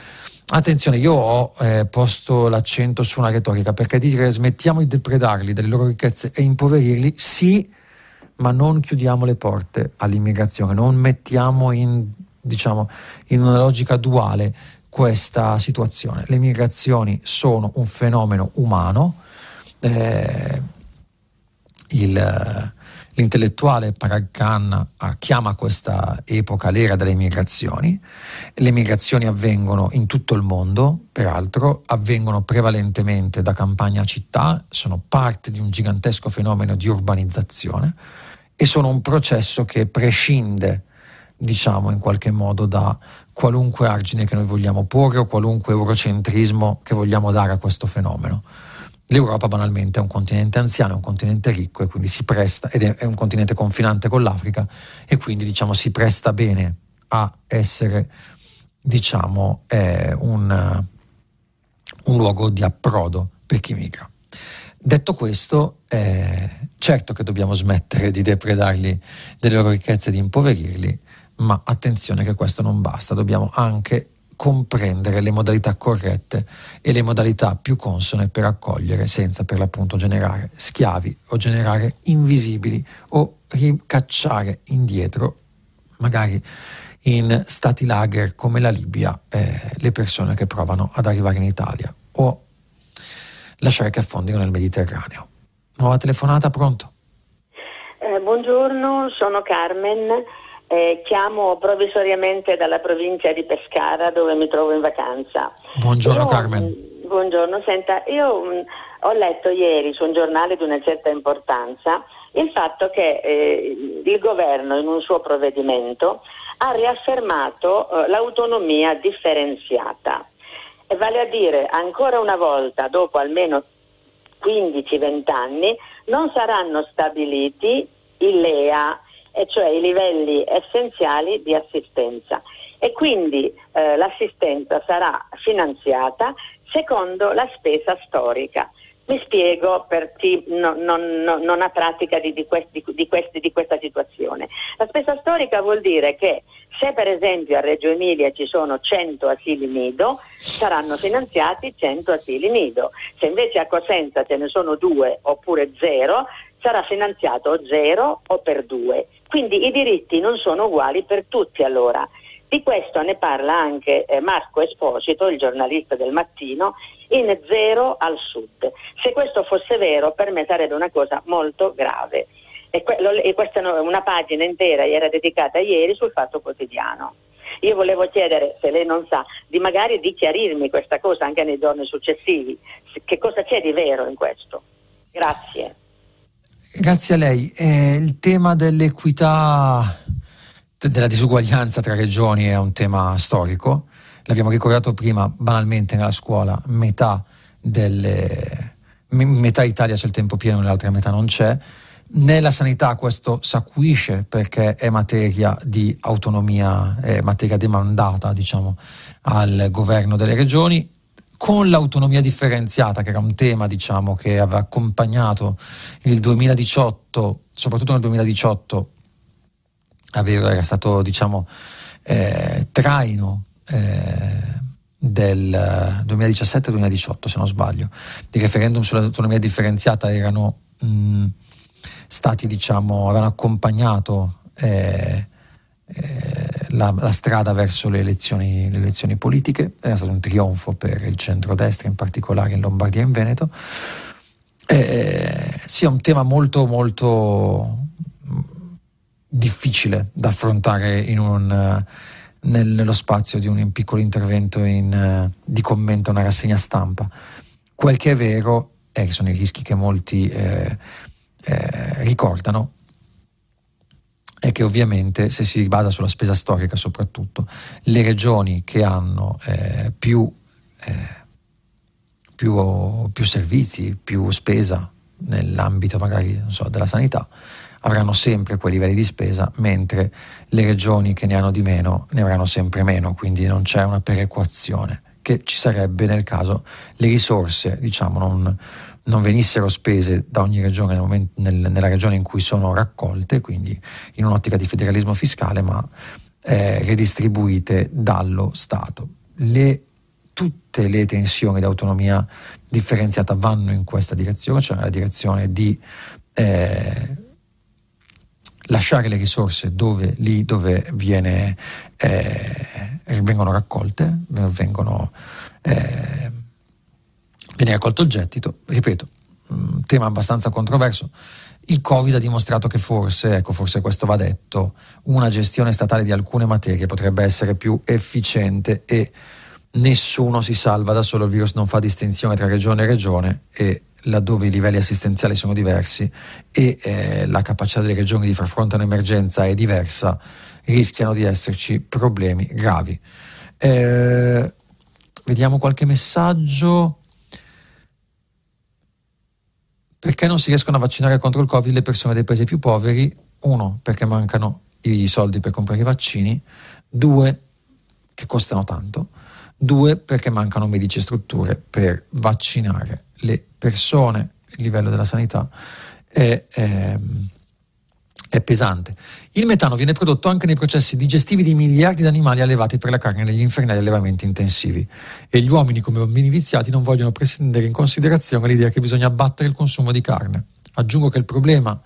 Attenzione, io ho eh, posto l'accento su una retorica perché dire smettiamo di depredarli delle loro ricchezze e impoverirli, sì, ma non chiudiamo le porte all'immigrazione, non mettiamo in diciamo, in una logica duale questa situazione. Le migrazioni sono un fenomeno umano, eh, il, l'intellettuale Parag Khan chiama questa epoca l'era delle migrazioni. Le migrazioni avvengono in tutto il mondo, peraltro, avvengono prevalentemente da campagna a città, sono parte di un gigantesco fenomeno di urbanizzazione e sono un processo che prescinde diciamo in qualche modo da qualunque argine che noi vogliamo porre o qualunque eurocentrismo che vogliamo dare a questo fenomeno. L'Europa banalmente è un continente anziano, è un continente ricco e quindi si presta, ed è, un continente confinante con l'Africa e quindi diciamo si presta bene a essere diciamo eh, un, un luogo di approdo per chi migra. Detto questo, eh, certo che dobbiamo smettere di depredarli delle loro ricchezze e di impoverirli, ma attenzione che questo non basta, dobbiamo anche comprendere le modalità corrette e le modalità più consone per accogliere senza per l'appunto generare schiavi o generare invisibili o ricacciare indietro, magari in stati lager come la Libia, eh, le persone che provano ad arrivare in Italia o lasciare che affondino nel Mediterraneo. Nuova telefonata, pronto? Eh, buongiorno, sono Carmen. Eh, chiamo provvisoriamente dalla provincia di Pescara dove mi trovo in vacanza. Buongiorno io, Carmen. Mm, buongiorno, senta, io mh, mm, ho letto ieri su un giornale di una certa importanza il fatto che eh, il governo in un suo provvedimento ha riaffermato eh, l'autonomia differenziata. E vale a dire, ancora una volta, dopo almeno 15-20 anni, non saranno stabiliti i LEA, e cioè i livelli essenziali di assistenza e quindi eh, l'assistenza sarà finanziata secondo la spesa storica. Mi spiego per chi non, ha pratica di, di, questi, di, questi, di, questa situazione. La spesa storica vuol dire che se per esempio a Reggio Emilia ci sono 100 asili nido, saranno finanziati 100 asili nido. Se invece a Cosenza ce ne sono due oppure zero, sarà finanziato zero o per due. Quindi i diritti non sono uguali per tutti allora. Di questo ne parla anche eh, Marco Esposito, il giornalista del mattino, in Zero al Sud. Se questo fosse vero, per me sarebbe una cosa molto grave. E, questa è una pagina intera era dedicata ieri sul Fatto Quotidiano. Io volevo chiedere, se lei non sa, di magari di chiarirmi questa cosa anche nei giorni successivi. Che cosa c'è di vero in questo? Grazie. Grazie a lei. Eh, il tema dell'equità, della disuguaglianza tra regioni è un tema storico. L'abbiamo ricordato prima, banalmente nella scuola, metà, delle, metà Italia c'è il tempo pieno, nell'altra metà non c'è. Nella sanità questo s'acuisce perché è materia di autonomia, è materia demandata diciamo, al governo delle regioni con l'autonomia differenziata, che era un tema diciamo, che aveva accompagnato il 2018, soprattutto nel 2018, aveva, era stato diciamo, eh, traino eh, del 2017-2018, se non sbaglio. I referendum sull'autonomia differenziata erano mh, stati, diciamo, avevano accompagnato eh, eh, la, la, strada verso le elezioni, le elezioni, politiche, era stato un trionfo per il centrodestra, in particolare in Lombardia e in Veneto. Eh, sì, è un tema molto, molto mm, difficile da affrontare in un, nello spazio di un piccolo intervento in, di commento a una rassegna stampa. Quel che è vero è che sono i rischi che molti eh, eh, ricordano, è che ovviamente se si basa sulla spesa storica soprattutto, le regioni che hanno eh, più, eh, più, più servizi, più spesa nell'ambito magari so, della sanità, avranno sempre quei livelli di spesa, mentre le regioni che ne hanno di meno ne avranno sempre meno, quindi non c'è una perequazione che ci sarebbe nel caso le risorse diciamo, non, non venissero spese da ogni regione nel momento, nel, nella regione in cui sono raccolte, quindi in un'ottica di federalismo fiscale, ma eh, redistribuite dallo Stato. Le, tutte le tensioni di autonomia differenziata vanno in questa direzione, cioè nella direzione di eh, lasciare le risorse dove, lì dove viene, eh, vengono raccolte, vengono, eh, viene raccolto il gettito, ripeto, un tema abbastanza controverso. Il Covid ha dimostrato che forse, ecco, forse questo va detto, una gestione statale di alcune materie potrebbe essere più efficiente e nessuno si salva da solo, il virus non fa distinzione tra regione e regione e laddove i livelli assistenziali sono diversi e eh, la capacità delle regioni di far fronte a un'emergenza è diversa, rischiano di esserci problemi gravi. Eh, vediamo qualche messaggio. Perché non si riescono a vaccinare contro il Covid le persone dei paesi più poveri? Uno, perché mancano i soldi per comprare i vaccini. Due, che costano tanto. Due, perché mancano medici e strutture per vaccinare le persone, il livello della sanità è, è, è, pesante. Il metano viene prodotto anche nei processi digestivi di miliardi di animali allevati per la carne negli infernali allevamenti intensivi e gli uomini come bambini viziati non vogliono prendere in considerazione l'idea che bisogna abbattere il consumo di carne. Aggiungo che il problema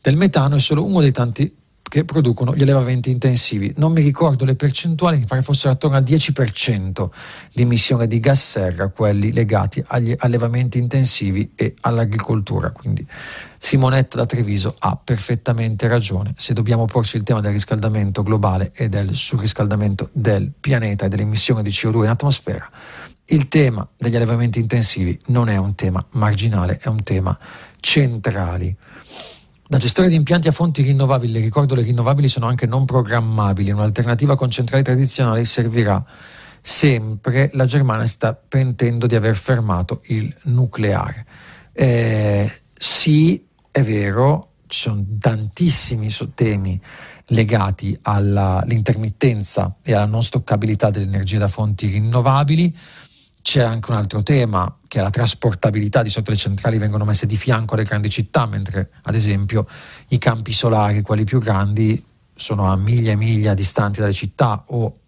del metano è solo uno dei tanti che producono gli allevamenti intensivi. Non mi ricordo le percentuali, mi pare fossero attorno al 10% di emissione di gas serra, quelli legati agli allevamenti intensivi e all'agricoltura. Quindi Simonetta da Treviso ha perfettamente ragione. Se dobbiamo porci il tema del riscaldamento globale e del surriscaldamento del pianeta e dell'emissione di CO2 in atmosfera, il tema degli allevamenti intensivi non è un tema marginale, è un tema centrale. Da gestore di impianti a fonti rinnovabili, ricordo le rinnovabili sono anche non programmabili, un'alternativa con centrali tradizionali servirà sempre. La Germania sta pentendo di aver fermato il nucleare. Eh, sì, è vero, ci sono tantissimi temi legati all'intermittenza e alla non stoccabilità dell'energia da fonti rinnovabili. C'è anche un altro tema che è la trasportabilità, di solito le centrali vengono messe di fianco alle grandi città, mentre ad esempio i campi solari, quelli più grandi, sono a miglia e miglia distanti dalle città o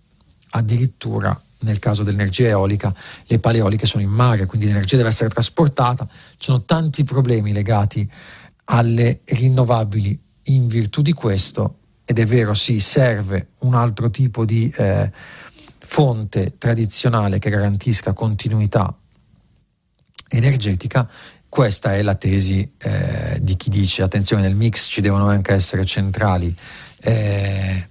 addirittura nel caso dell'energia eolica le pale eoliche sono in mare, quindi l'energia deve essere trasportata. Ci sono tanti problemi legati alle rinnovabili in virtù di questo ed è vero, sì, serve un altro tipo di... Eh, fonte tradizionale che garantisca continuità energetica, questa è la tesi eh, di chi dice attenzione nel mix ci devono anche essere centrali, eh,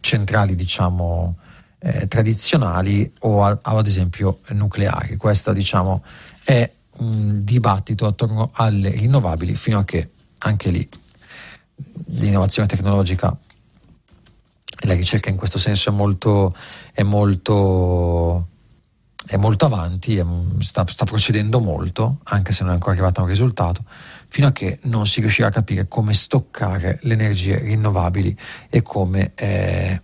centrali diciamo eh, tradizionali o, a, ad esempio nucleari. Questo diciamo è un dibattito attorno alle rinnovabili fino a che anche lì l'innovazione tecnologica la ricerca in questo senso è molto, è molto, è molto avanti, è, sta, sta, procedendo molto, anche se non è ancora arrivato a un risultato, fino a che non si riuscirà a capire come stoccare le energie rinnovabili e come, eh,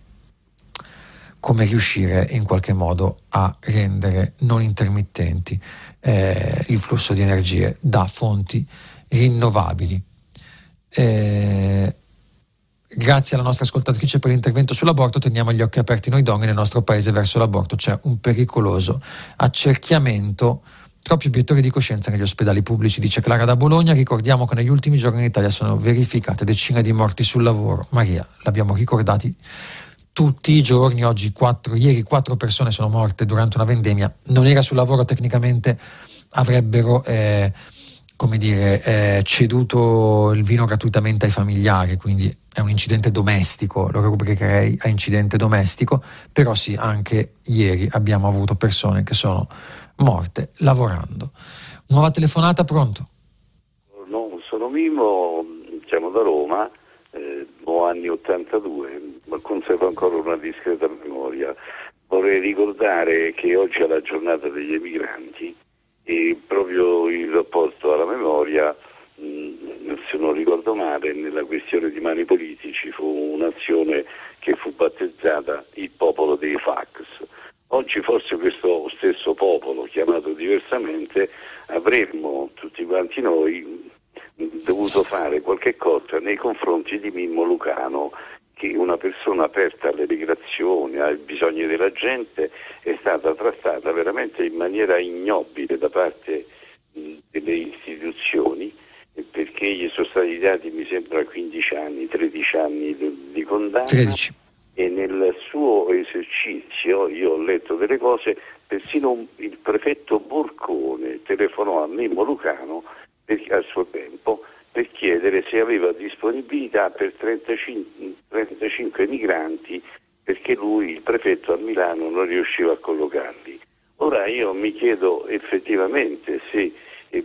come riuscire in qualche modo a rendere non intermittenti eh, il flusso di energie da fonti rinnovabili. Eh, Grazie alla nostra ascoltatrice per l'intervento sull'aborto, teniamo gli occhi aperti noi donne nel nostro paese verso l'aborto. C'è un pericoloso accerchiamento troppi obiettori di coscienza negli ospedali pubblici, dice Clara da Bologna. Ricordiamo che negli ultimi giorni in Italia sono verificate decine di morti sul lavoro. Maria, l'abbiamo ricordati tutti i giorni, oggi quattro, ieri quattro persone sono morte durante una vendemmia. Non era sul lavoro tecnicamente, avrebbero... Eh, come dire, eh, ceduto il vino gratuitamente ai familiari, quindi è un incidente domestico, lo rubricherei a incidente domestico, però sì, anche ieri abbiamo avuto persone che sono morte lavorando. Nuova telefonata, pronto? No, sono Mimo, siamo da Roma, eh, anni 82, ma conservo ancora una discreta memoria. Vorrei ricordare che oggi è la giornata degli emigranti e proprio il rapporto alla memoria, mh, se non ricordo male, nella questione di mani politici fu un'azione che fu battezzata il popolo dei fax. Oggi forse questo stesso popolo, chiamato diversamente, avremmo tutti quanti noi dovuto fare qualche cosa nei confronti di Mimmo Lucano che una persona aperta alle migrazioni, ai bisogni della gente, è stata trattata veramente in maniera ignobile da parte delle istituzioni perché gli sono stati dati mi sembra 15 anni, 13 anni di condanna 13. e nel suo esercizio io ho letto delle cose, persino il prefetto Borcone telefonò a Mimmo Lucano al suo tempo per chiedere se aveva disponibilità per 35, 35 migranti perché lui, il prefetto a Milano, non riusciva a collocarli. Ora io mi chiedo effettivamente se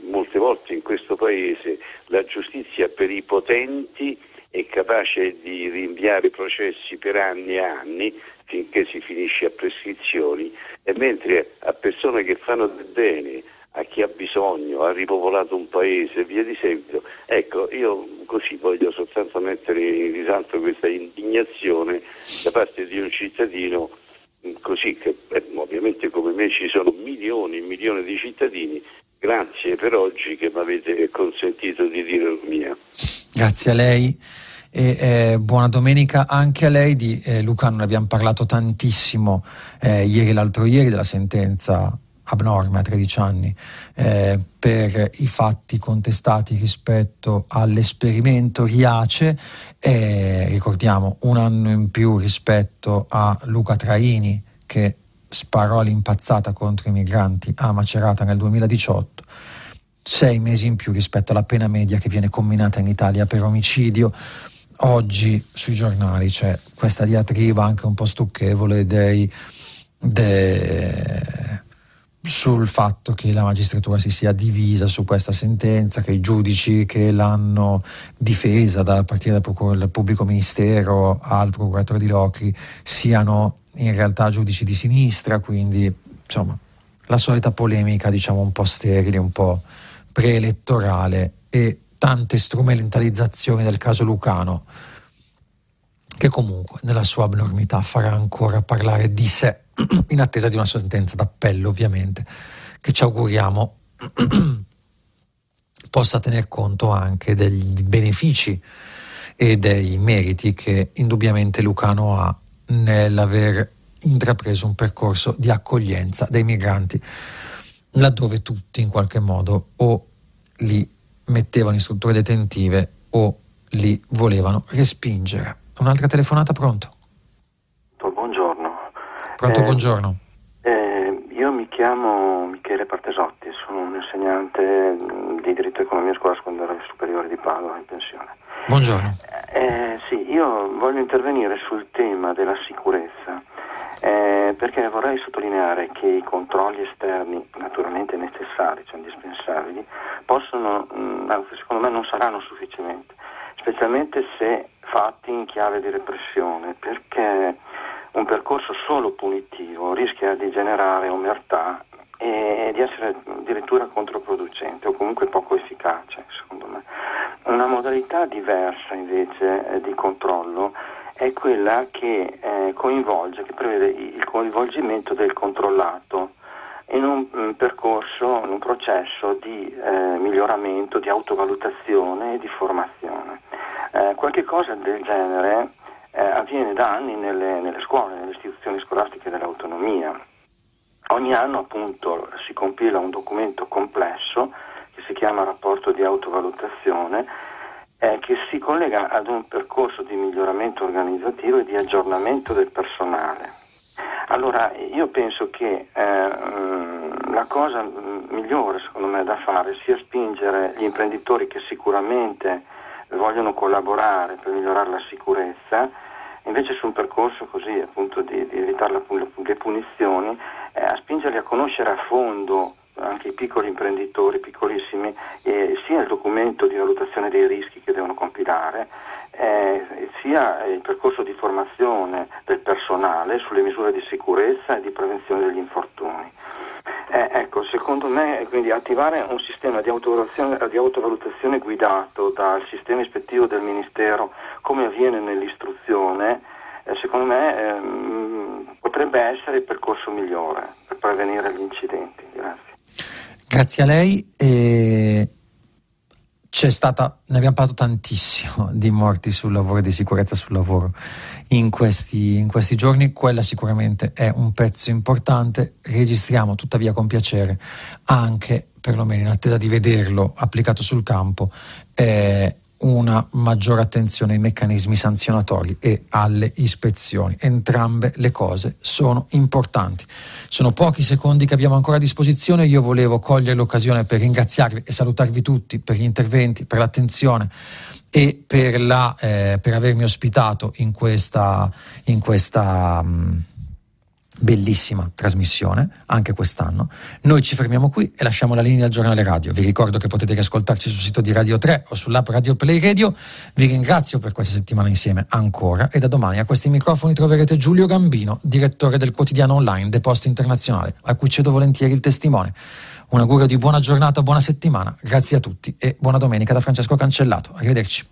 molte volte in questo Paese la giustizia per i potenti è capace di rinviare processi per anni e anni finché si finisce a prescrizioni e mentre a persone che fanno del bene a chi ha bisogno, ha ripopolato un paese e via di seguito. Ecco, io così voglio soltanto mettere in risalto questa indignazione da parte di un cittadino mm, così che eh, ovviamente come me ci sono milioni e milioni di cittadini. Grazie per oggi che mi avete consentito di dire la mia. Grazie a lei. E, eh, buona domenica anche a lei di eh, Luca, non abbiamo parlato tantissimo eh, ieri e l'altro ieri della sentenza abnorme a 13 anni eh, per i fatti contestati rispetto all'esperimento Riace e ricordiamo un anno in più rispetto a Luca Traini che sparò all'impazzata contro i migranti a Macerata nel 2018 sei mesi in più rispetto alla pena media che viene combinata in Italia per omicidio. Oggi sui giornali c'è questa diatriba anche un po' stucchevole dei, dei sul fatto che la magistratura si sia divisa su questa sentenza, che i giudici che l'hanno difesa dal partire dal, dal pubblico ministero al procuratore di Locri siano in realtà giudici di sinistra, quindi insomma la solita polemica diciamo un po' sterile, un po' preelettorale e tante strumentalizzazioni del caso Lucano che comunque nella sua abnormità farà ancora parlare di sé in attesa di una sentenza d'appello ovviamente, che ci auguriamo possa tener conto anche degli benefici e dei meriti che indubbiamente Lucano ha nell'aver intrapreso un percorso di accoglienza dei migranti, laddove tutti in qualche modo o li mettevano in strutture detentive o li volevano respingere. Un'altra telefonata pronto? Pronto, eh, buongiorno. Eh, io mi chiamo Michele Partesotti, sono un insegnante di diritto economia scuola secondaria superiore di Padova in pensione. Buongiorno. Eh, sì, io voglio intervenire sul tema della sicurezza. Eh, perché vorrei sottolineare che i controlli esterni, naturalmente necessari, cioè indispensabili, possono, mm, secondo me non saranno sufficienti, specialmente se fatti in chiave di repressione, perché un percorso solo punitivo rischia di generare omertà e di essere addirittura controproducente o comunque poco efficace, secondo me. Una modalità diversa invece eh, di controllo è quella che eh, coinvolge, che prevede il coinvolgimento del controllato in un, percorso, in un processo di eh, miglioramento, di autovalutazione e di formazione. Eh, qualche cosa del genere eh, avviene da anni nelle, nelle, scuole, nelle istituzioni scolastiche dell'autonomia. Ogni anno appunto si compila un documento complesso che si chiama rapporto di autovalutazione eh, che si collega ad un percorso di miglioramento organizzativo e di aggiornamento del personale. Allora io penso che eh, la cosa migliore secondo me da fare sia spingere gli imprenditori che sicuramente vogliono collaborare per migliorare la sicurezza, invece su un percorso così appunto di, di evitare la, le punizioni, eh, a spingerli a conoscere a fondo anche i piccoli imprenditori, piccolissimi, eh, sia il documento di valutazione dei rischi che devono compilare, eh, sia il percorso di formazione del personale sulle misure di sicurezza e di prevenzione degli infortuni. Eh, ecco, secondo me quindi attivare un sistema di autovalutazione, di autovalutazione, guidato dal sistema ispettivo del Ministero come avviene nell'istruzione, eh, secondo me ehm, potrebbe essere il percorso migliore per prevenire gli incidenti. Grazie. Grazie a lei. E c'è stata, ne abbiamo parlato tantissimo di morti sul lavoro e di sicurezza sul lavoro in questi, in questi giorni, quella sicuramente è un pezzo importante, registriamo tuttavia con piacere anche, perlomeno in attesa di vederlo applicato sul campo, eh, una maggiore attenzione ai meccanismi sanzionatori e alle ispezioni. Entrambe le cose sono importanti. Sono pochi secondi che abbiamo ancora a disposizione. Io volevo cogliere l'occasione per ringraziarvi e salutarvi tutti per gli interventi, per l'attenzione e per, la, eh, per avermi ospitato in questa, in questa mh, bellissima trasmissione anche quest'anno. Noi ci fermiamo qui e lasciamo la linea al giornale radio. Vi ricordo che potete riascoltarci sul sito di Radio 3 o sull'app Radio Play Radio. Vi ringrazio per questa settimana insieme ancora e da domani a questi microfoni troverete Giulio Gambino, direttore del quotidiano online De Post Internazionale, a cui cedo volentieri il testimone. Un augurio di buona giornata, buona settimana, grazie a tutti e buona domenica da Francesco Cancellato. Arrivederci.